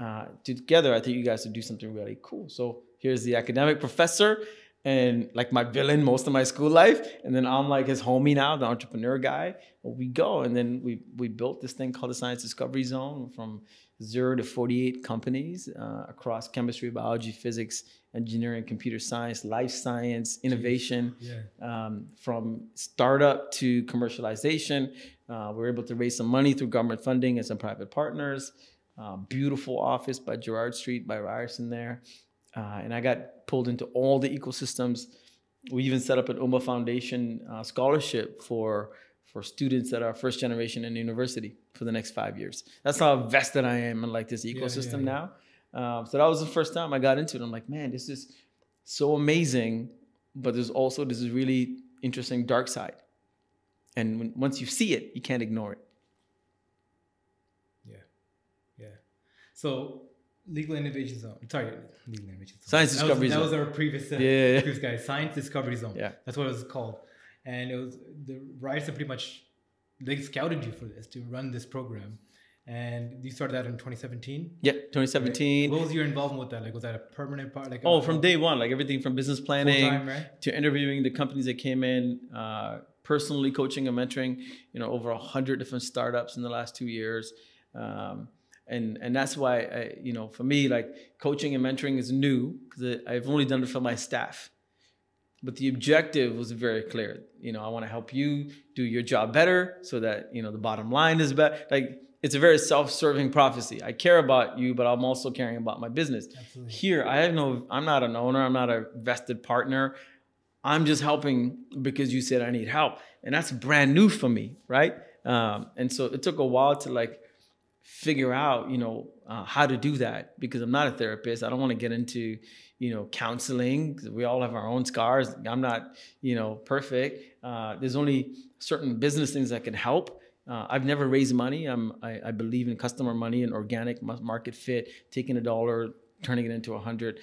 Uh, together, I think you guys would do something really cool. So here's the academic professor, and like my villain most of my school life, and then I'm like his homie now, the entrepreneur guy. we go, and then we we built this thing called the Science Discovery Zone from zero to 48 companies uh, across chemistry, biology, physics, engineering, computer science, life science, innovation yeah. um, from startup to commercialization. Uh, we were able to raise some money through government funding and some private partners. Uh, beautiful office by Gerrard Street by Ryerson there. Uh, and I got pulled into all the ecosystems. We even set up an UMA Foundation uh, scholarship for for students that are first generation in university for the next five years. That's how vested I am in like this yeah, ecosystem yeah. now. Um, so that was the first time I got into it. I'm like, man, this is so amazing, but there's also this really interesting dark side. And when, once you see it, you can't ignore it. Yeah. Yeah. So legal innovation zone. Sorry, legal innovation zone. Science that Discovery was, Zone. That was our previous, uh, Yeah, yeah, previous guy. Science Discovery Zone. Yeah. That's what it was called. And it was the Ryerson pretty much they scouted you for this to run this program. And you started that in 2017. Yeah, 2017. What was your involvement with that? Like, was that a permanent part? Like, Oh, a- from day one, like everything from business planning full-time, right? to interviewing the companies that came in, uh, personally coaching and mentoring, you know, over a hundred different startups in the last two years. Um, and, and that's why, I, you know, for me, like coaching and mentoring is new because I've only done it for my staff. But the objective was very clear. You know, I want to help you do your job better so that, you know, the bottom line is better. Like it's a very self-serving prophecy. I care about you, but I'm also caring about my business. Absolutely. Here, I have no, I'm not an owner, I'm not a vested partner. I'm just helping because you said I need help. And that's brand new for me, right? Um, and so it took a while to like figure out, you know, uh, how to do that because I'm not a therapist. I don't want to get into, you know, counseling We all have our own scars. I'm not, you know, perfect. Uh, there's only certain business things that can help. Uh, I've never raised money. I'm, I, I believe in customer money and organic market fit, taking a dollar, turning it into a hundred.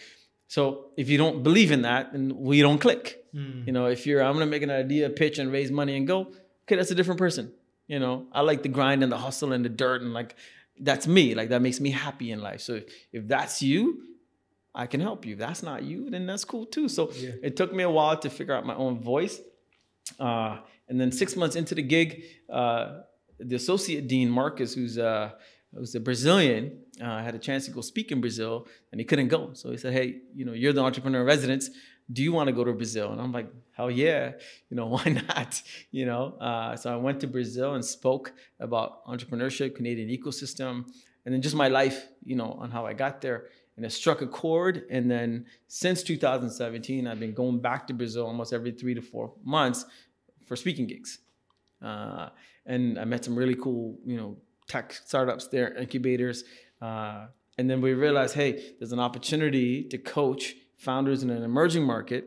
So if you don't believe in that, then we don't click. You know, if you're, I'm gonna make an idea, pitch, and raise money and go. Okay, that's a different person. You know, I like the grind and the hustle and the dirt and like that's me. Like that makes me happy in life. So if, if that's you, I can help you. If that's not you, then that's cool too. So Yeah. it took me a while to figure out my own voice. Uh, and then six months into the gig, uh, the associate dean Marcus, who's uh, who's a Brazilian, uh, had a chance to go speak in Brazil, and he couldn't go. So he said, "Hey, you know, you're the entrepreneur in residence. Do you want to go to Brazil?" And I'm like, "Hell yeah! You know, why not? You know." Uh, so I went to Brazil and spoke about entrepreneurship, Canadian ecosystem, and then just my life, you know, on how I got there. And it struck a chord. And then since 2017, I've been going back to Brazil almost every three to four months for speaking gigs. Uh, and I met some really cool, you know, tech startups there, incubators. Uh, and then we realized, hey, there's an opportunity to coach founders in an emerging market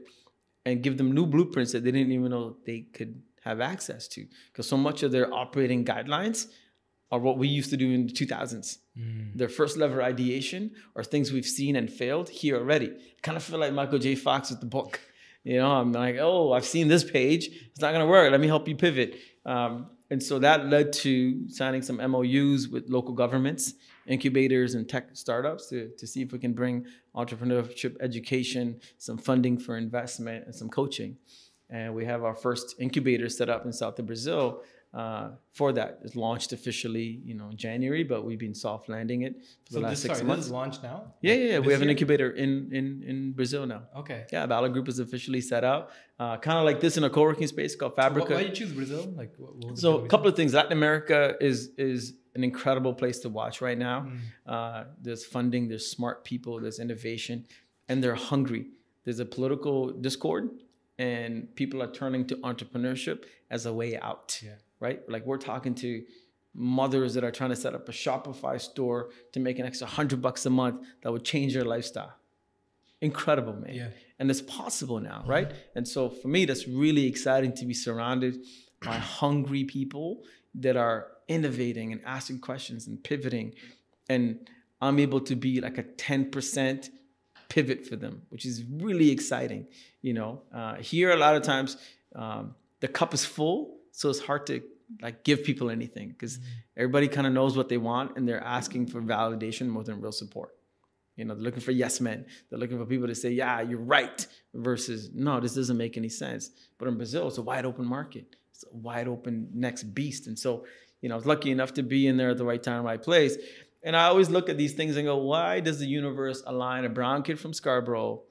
and give them new blueprints that they didn't even know they could have access to. Because so much of their operating guidelines are what we used to do in the 2000s. Their first level ideation are things we've seen and failed here already. kind of feel like Michael J. Fox with the book. You know, I'm like, oh, I've seen this page. It's not going to work. Let me help you pivot. Um, and so that led to signing some MOUs with local governments, incubators, and tech startups to, to see if we can bring entrepreneurship education, some funding for investment, and some coaching. And we have our first incubator set up in south of Brazil uh, for that. It's launched officially, you know, January, but we've been soft landing it for So the last this, six sorry, months. this is launched now. Yeah, yeah, yeah. We have an incubator in in in Brazil now. Okay. Yeah, Valor Group is officially set up. Uh, kind of like this in a co-working space called Fabrica. why did you choose Brazil? Like, what, what was So a couple of things. Latin America is is an incredible place to watch right now. Mm. Uh, there's funding, there's smart people, there's innovation, and they're hungry. There's a political discord, and people are turning to entrepreneurship as a way out. Yeah. Right? Like we're talking to mothers that are trying to set up a Shopify store to make an extra hundred bucks a month that would change their lifestyle. Incredible, man Yeah. and it's possible now, right? And so for me, that's really exciting to be surrounded by hungry people that are innovating and asking questions and pivoting, and I'm able to be like a 10% pivot for them, which is really exciting. You know, uh, here a lot of times um, the cup is full, so it's hard to like give people anything because mm-hmm. everybody kind of knows what they want and they're asking for validation more than real support. You know, they're looking for yes men. They're looking for people to say, yeah, you're right, versus no, this doesn't make any sense. But in Brazil, it's a wide open market. It's a wide open next beast. And so, you know, I was lucky enough to be in there at the right time, right place. And I always look at these things and go, why does the universe align a brown kid from Scarborough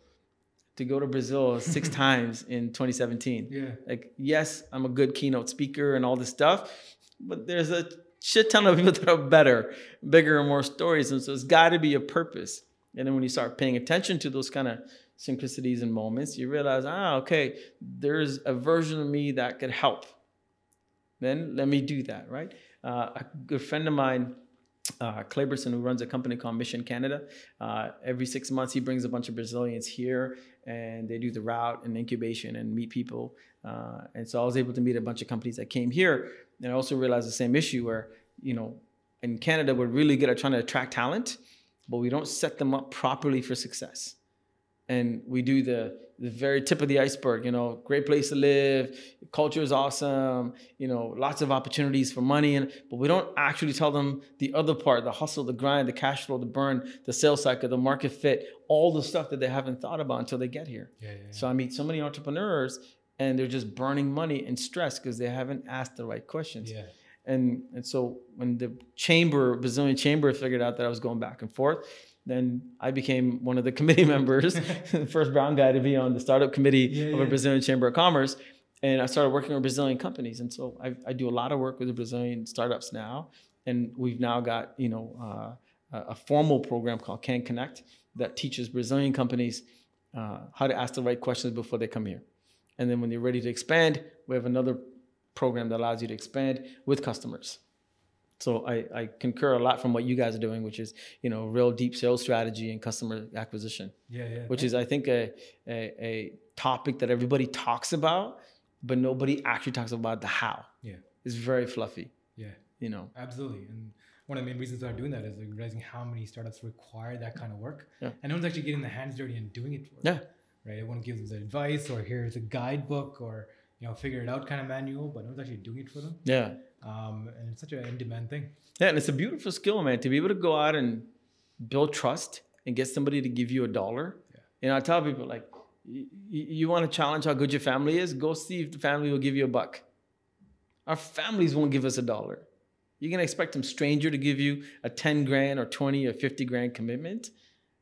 to go to Brazil six times in 2017? Yeah. Like, yes, I'm a good keynote speaker and all this stuff, but there's a shit ton of people that are better, bigger, and more stories. And so it's got to be a purpose. And then when you start paying attention to those kind of synchronicities and moments, you realize, ah, okay, there's a version of me that could help. Then let me do that, right? Uh, a good friend of mine, uh, Clayberson, who runs a company called Mission Canada, uh, every six months he brings a bunch of Brazilians here and they do the route and incubation and meet people. Uh, and so I was able to meet a bunch of companies that came here. And I also realized the same issue where, you know, in Canada, we're really good at trying to attract talent, but we don't set them up properly for success. And we do the, the very tip of the iceberg, you know, great place to live, culture is awesome, you know, lots of opportunities for money, and but we don't actually tell them the other part, the hustle, the grind, the cash flow, the burn, the sales cycle, the market fit, all the stuff that they haven't thought about until they get here. Yeah, yeah, yeah. So I meet so many entrepreneurs and they're just burning money and stress because they haven't asked the right questions. Yeah. And and so when the chamber, Brazilian chamber figured out that I was going back and forth, then I became one of the committee members, the first brown guy to be on the startup committee Yeah, of a. Brazilian Chamber of Commerce. And I started working with Brazilian companies. And so I, I do a lot of work with the Brazilian startups now. And we've now got, you know, uh, a a formal program called Can Connect that teaches Brazilian companies uh, how to ask the right questions before they come here. And then when they're ready to expand, we have another program that allows you to expand with customers. So I, I concur a lot from what you guys are doing, which is you know real deep sales strategy and customer acquisition, Yeah, yeah. which is I think a, a a topic that everybody talks about, but nobody actually talks about the how. Yeah. It's very fluffy, yeah, you know. absolutely. And one of the main reasons why I'm doing that is like realizing how many startups require that kind of work. Yeah. And no one's actually getting their hands dirty and doing it for them. Yeah. Right. Everyone gives them advice or here's a guidebook or you know figure it out kind of manual, but no one's actually doing it for them. Yeah. Um, and it's such an in-demand thing. Yeah, and it's a beautiful skill, man, to be able to go out and build trust and get somebody to give you a dollar. Yeah. You know, I tell people like, you, you want to challenge how good your family is? Go see if the family will give you a buck. Our families won't give us a dollar. You're gonna expect some stranger to give you a 10 grand or 20 or 50 grand commitment.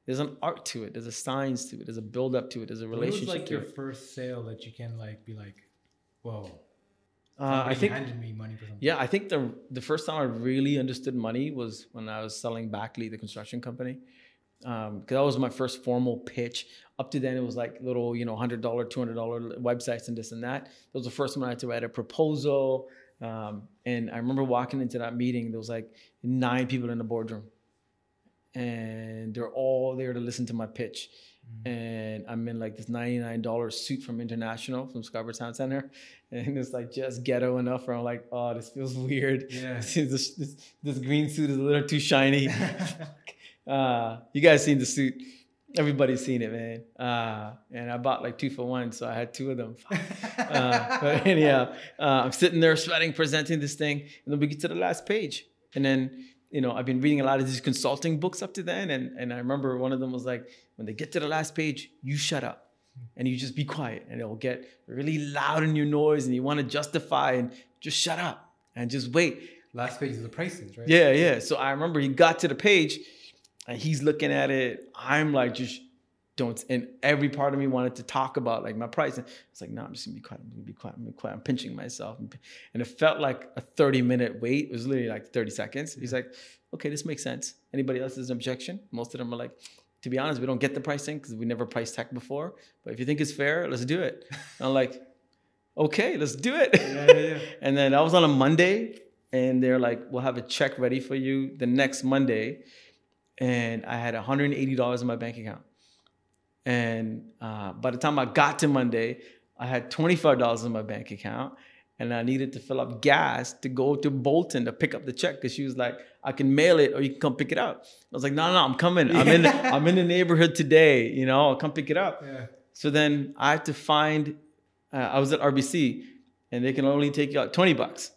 There's an art to it. There's a science to it. There's a build up to it. There's a relationship was like your it. first sale that you can like be like, whoa, Uh, I think handed me money for something. Yeah, I think the the first time I really understood money was when I was selling Backley, the construction company, because that was my first formal pitch. Up to then, it was like little, you know, hundred dollar, two hundred dollar websites and this and that. That was the first one I had to write a proposal. Um, and I remember walking into that meeting. There was like nine people in the boardroom, and they're all there to listen to my pitch. And I'm in like this $99 suit from International from Scarborough Town Center. And it's like just ghetto enough where I'm like, oh, this feels weird. Yeah. this, this, this green suit is a little too shiny. uh, you guys seen the suit. Everybody's seen it, man. Uh, and I bought like two for one, so I had two of them. Uh, but anyhow, uh, I'm sitting there sweating, presenting this thing, and then we get to the last page. And then, you know, I've been reading a lot of these consulting books up to then, and, and I remember one of them was like, when they get to the last page, you shut up and you just be quiet, and it'll get really loud in your noise, and you want to justify and just shut up and just wait. Last page is the prices, right? Yeah, yeah. So I remember he got to the page and he's looking at it. I'm like, just don't. And every part of me wanted to talk about like my price. And it's like, no, I'm just gonna be quiet. I'm gonna be quiet. I'm gonna be quiet. I'm pinching myself. And it felt like a 30 minute wait. It was literally like 30 seconds. He's like, okay, this makes sense. Anybody else has an objection? Most of them are like, to be honest, we don't get the pricing because we never priced tech before. But if you think it's fair, let's do it. And I'm like, okay, let's do it. Yeah, yeah, yeah. And then I was on a Monday, and they're like, "We'll have a check ready for you the next Monday." And I had $180 in my bank account. And uh, by the time I got to Monday, I had $25 in my bank account, and I needed to fill up gas to go to Bolton to pick up the check because she was like, "I can mail it, or you can come pick it up." I was like, "No, no, I'm coming. I'm in. The, I'm in the neighborhood today. You know, I'll come pick it up." Yeah. So then I had to find. Uh, I was at RBC, and they can only take out twenty bucks.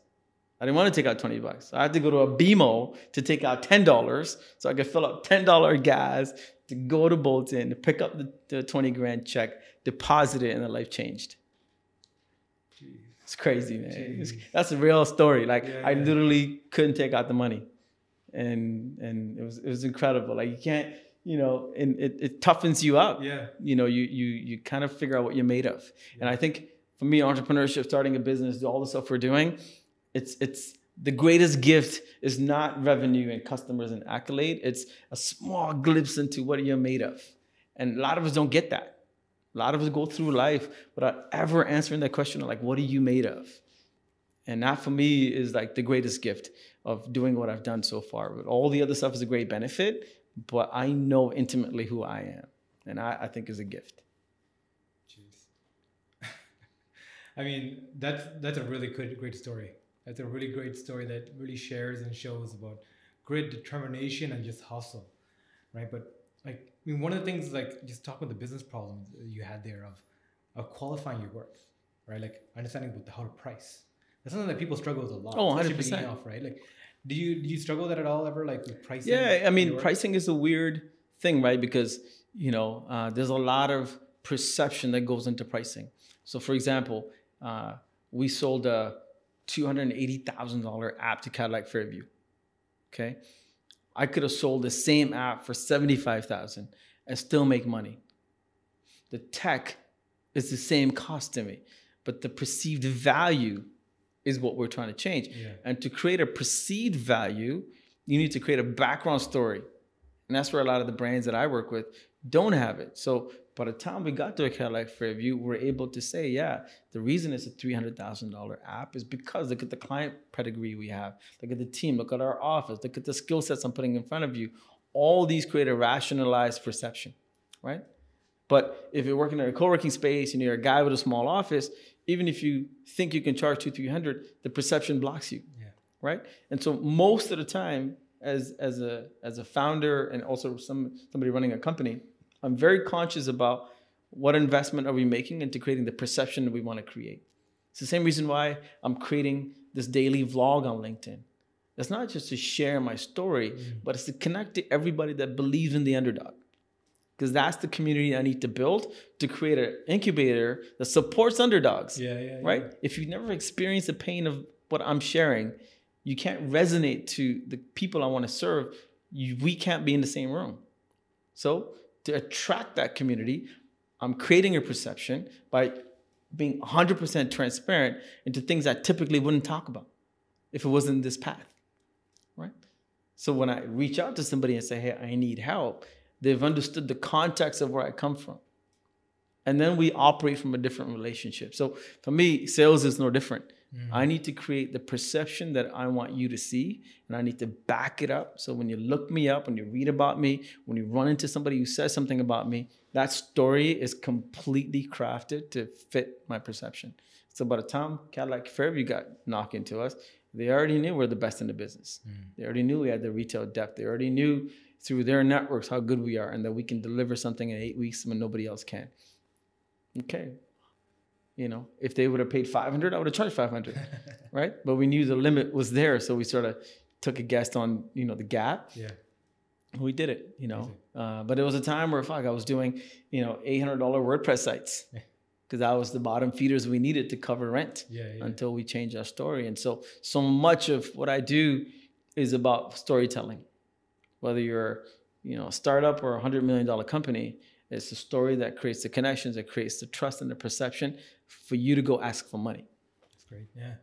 I didn't want to take out twenty bucks. I had to go to a BMO to take out ten dollars, so I could fill up ten dollar gas to go to Bolton to pick up the, the twenty grand check, deposit it, and the life changed. It's crazy, man. It's- that's a real story. Like Yeah, I yeah. literally couldn't take out the money, and and it was it was incredible. Like you can't, you know, and it, it toughens you up Yeah. you know you you you kind of figure out what you're made of and i think for me entrepreneurship starting a business all the stuff we're doing it's it's the greatest gift is not revenue and customers and accolade. It's a small glimpse into what you're made of. And a lot of us don't get that. A lot of us go through life without ever answering that question of like what are you made of? And that for me is like the greatest gift of doing what i've done so far. But all the other stuff is a great benefit but i know intimately who i am and i, I think is a gift. Jeez. I mean, that's that's a really good, great story. That's a really great story that really shares and shows about grit, determination, and just hustle, right? But like, I mean, one of the things like just talk about the business problems you had there of of qualifying your work, right? Like understanding what the, how to price. That's something that people struggle with a lot. Oh, 100%. beginning Off, right? Like, do you do you struggle with that at all ever? Like with pricing? Yeah, I mean, pricing is a weird thing, right? Because you know, uh, there's a lot of perception that goes into pricing. So, for example, uh, we sold a two hundred eighty thousand dollar app to Cadillac Fairview. Okay, I could have sold the same app for seventy five thousand and still make money. The tech is the same cost to me, but the perceived value is what we're trying to change. Yeah. And to create a perceived value, you need to create a background story And that's where a lot of the brands that I work with don't have it. So by the time we got to a Cadillac Fairview, we're able to say, yeah, the reason it's a $300,000 app is because look at the client pedigree we have. Look at the team. Look at our office. Look at the skill sets I'm putting in front of you. All these create a rationalized perception, right? But if you're working in a co-working space and you're a guy with a small office, even if you think you can charge two, 300, the perception blocks you, Yeah. right? And so most of the time, as as a as a founder and also some somebody running a company, I'm very conscious about what investment are we making into creating the perception that we want to create. It's the same reason why I'm creating this daily vlog on LinkedIn. It's not just to share my story, mm-hmm. but it's to connect to everybody that believes in the underdog. Because that's the community I need to build to create an incubator that supports underdogs Yeah, yeah, right? If you've never experienced the pain of what I'm sharing, you can't resonate to the people I want to serve. You, we can't be in the same room. So to attract that community, I'm creating a perception by being 100% transparent into things I typically wouldn't talk about if it wasn't this path, right? So when I reach out to somebody and say, "Hey, I need help," they've understood the context of where I come from and then we operate from a different relationship. So for me, sales is no different. I mm-hmm. need to create the perception that I want you to see, and I need to back it up. So when you look me up, when you read about me, when you run into somebody who says something about me, that story is completely crafted to fit my perception. So by the time Cadillac Fairview got knocked into us, they already knew we're the best in the business. Mm. They already knew we had the retail depth. They already knew through their networks how good we are and that we can deliver something in eight weeks when nobody else can okay you know if they would have paid 500 i would have charged 500 right? But we knew the limit was there so we sort of took a guess on you know the gap. Yeah. we did it you know? Uh, but it was a time where fuck i was doing you know $800 wordpress sites because that was the bottom feeders we needed to cover rent Yeah, yeah. until we changed our story. And so so much of what i do is about storytelling. Whether you're you know a startup or a hundred million dollar company it's the story that creates the connections that creates the trust and the perception for you to go ask for money That's great. Yeah.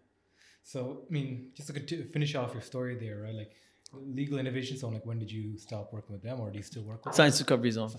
So, I mean, just to finish off your story there, right? Like, Legal Innovation Zone, like, when did you stop working with them or do you still work with them? science recovery zone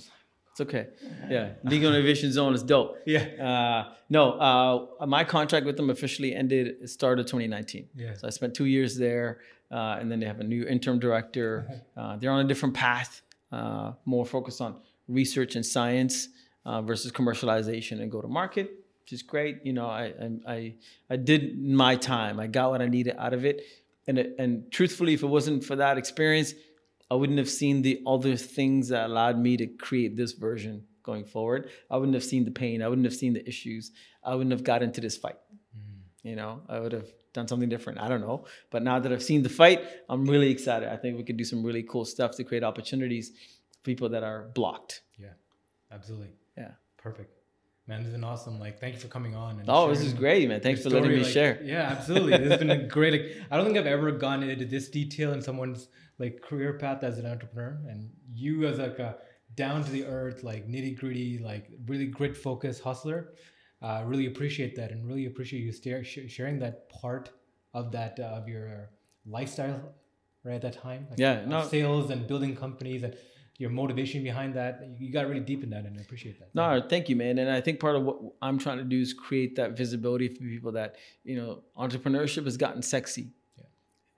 it's okay yeah legal innovation zone is dope Yeah. uh, no uh, my contract with them officially ended it started 2019 Yeah. so i spent two years there uh, and then they have a new interim director uh, they're on a different path uh, more focused on research and science uh, versus commercialization and go to market which is great you know I, I i i did my time i got what i needed out of it and it, and truthfully if it wasn't for that experience I wouldn't have seen the other things that allowed me to create this version going forward. I wouldn't have seen the pain. I wouldn't have seen the issues. I wouldn't have got into this fight. You know, I would have done something different. I don't know. But now that I've seen the fight, I'm really excited. I think we could do some really cool stuff to create opportunities people that are blocked. Yeah. Absolutely. Yeah. Perfect. Man, this has been awesome. Like, thank you for coming on. And Oh, this is great, man. Thanks for your letting me like- share. Yeah, absolutely. This has been a great. Like, I don't think I've ever gone into this detail in someone's like career path as an entrepreneur, and you as like a down to the earth, like nitty gritty, like really grit focused hustler. Uh, really appreciate that, and really appreciate you stare, sh- sharing that part of that uh, of your lifestyle right at that time. Like, Yeah, no. sales and building companies and your motivation behind that. You got really deep in that, and I appreciate that. No, thank you, man. And I think part of what I'm trying to do is create that visibility for people that, you know, entrepreneurship has gotten sexy.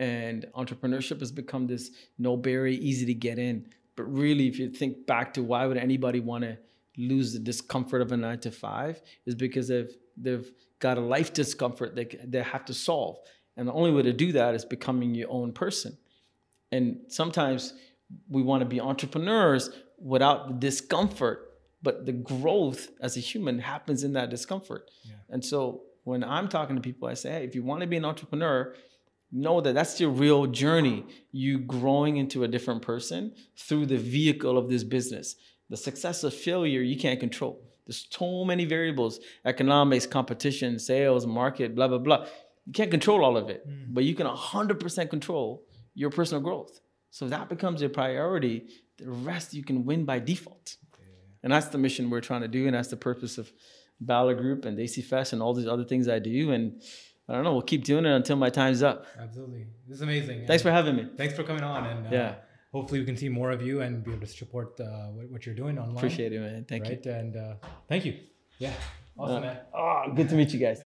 And entrepreneurship has become this no barrier, easy to get in. But really, if you think back to why would anybody want to lose the discomfort of a nine to five, is because they've they've got a life discomfort they, they have to solve. And the only way to do that is becoming your own person. And sometimes we want to be entrepreneurs without the discomfort, but the growth as a human happens in that discomfort. And so when I'm talking to people, I say, hey, if you want to be an entrepreneur, know that that's your real journey. You growing into a different person through the vehicle of this business. The success or failure you can't control. There's so many variables economics, competition, sales, market, blah, blah, blah. You can't control all of it, mm. but you can 100% control your personal growth. So that becomes your priority. The rest you can win by default. And that's the mission we're trying to do. And that's the purpose of Ballard Group and AC Fest and all these other things I do. And I don't know, we'll keep doing it until my time's up. Absolutely, this is amazing. Thanks for having me. Thanks for coming on. And uh, Yeah. hopefully we can see more of you and be able to support uh, what, what you're doing online. Appreciate it, man. Thank you. right? And uh, thank you. Yeah. Awesome, man. Oh, good to meet you guys.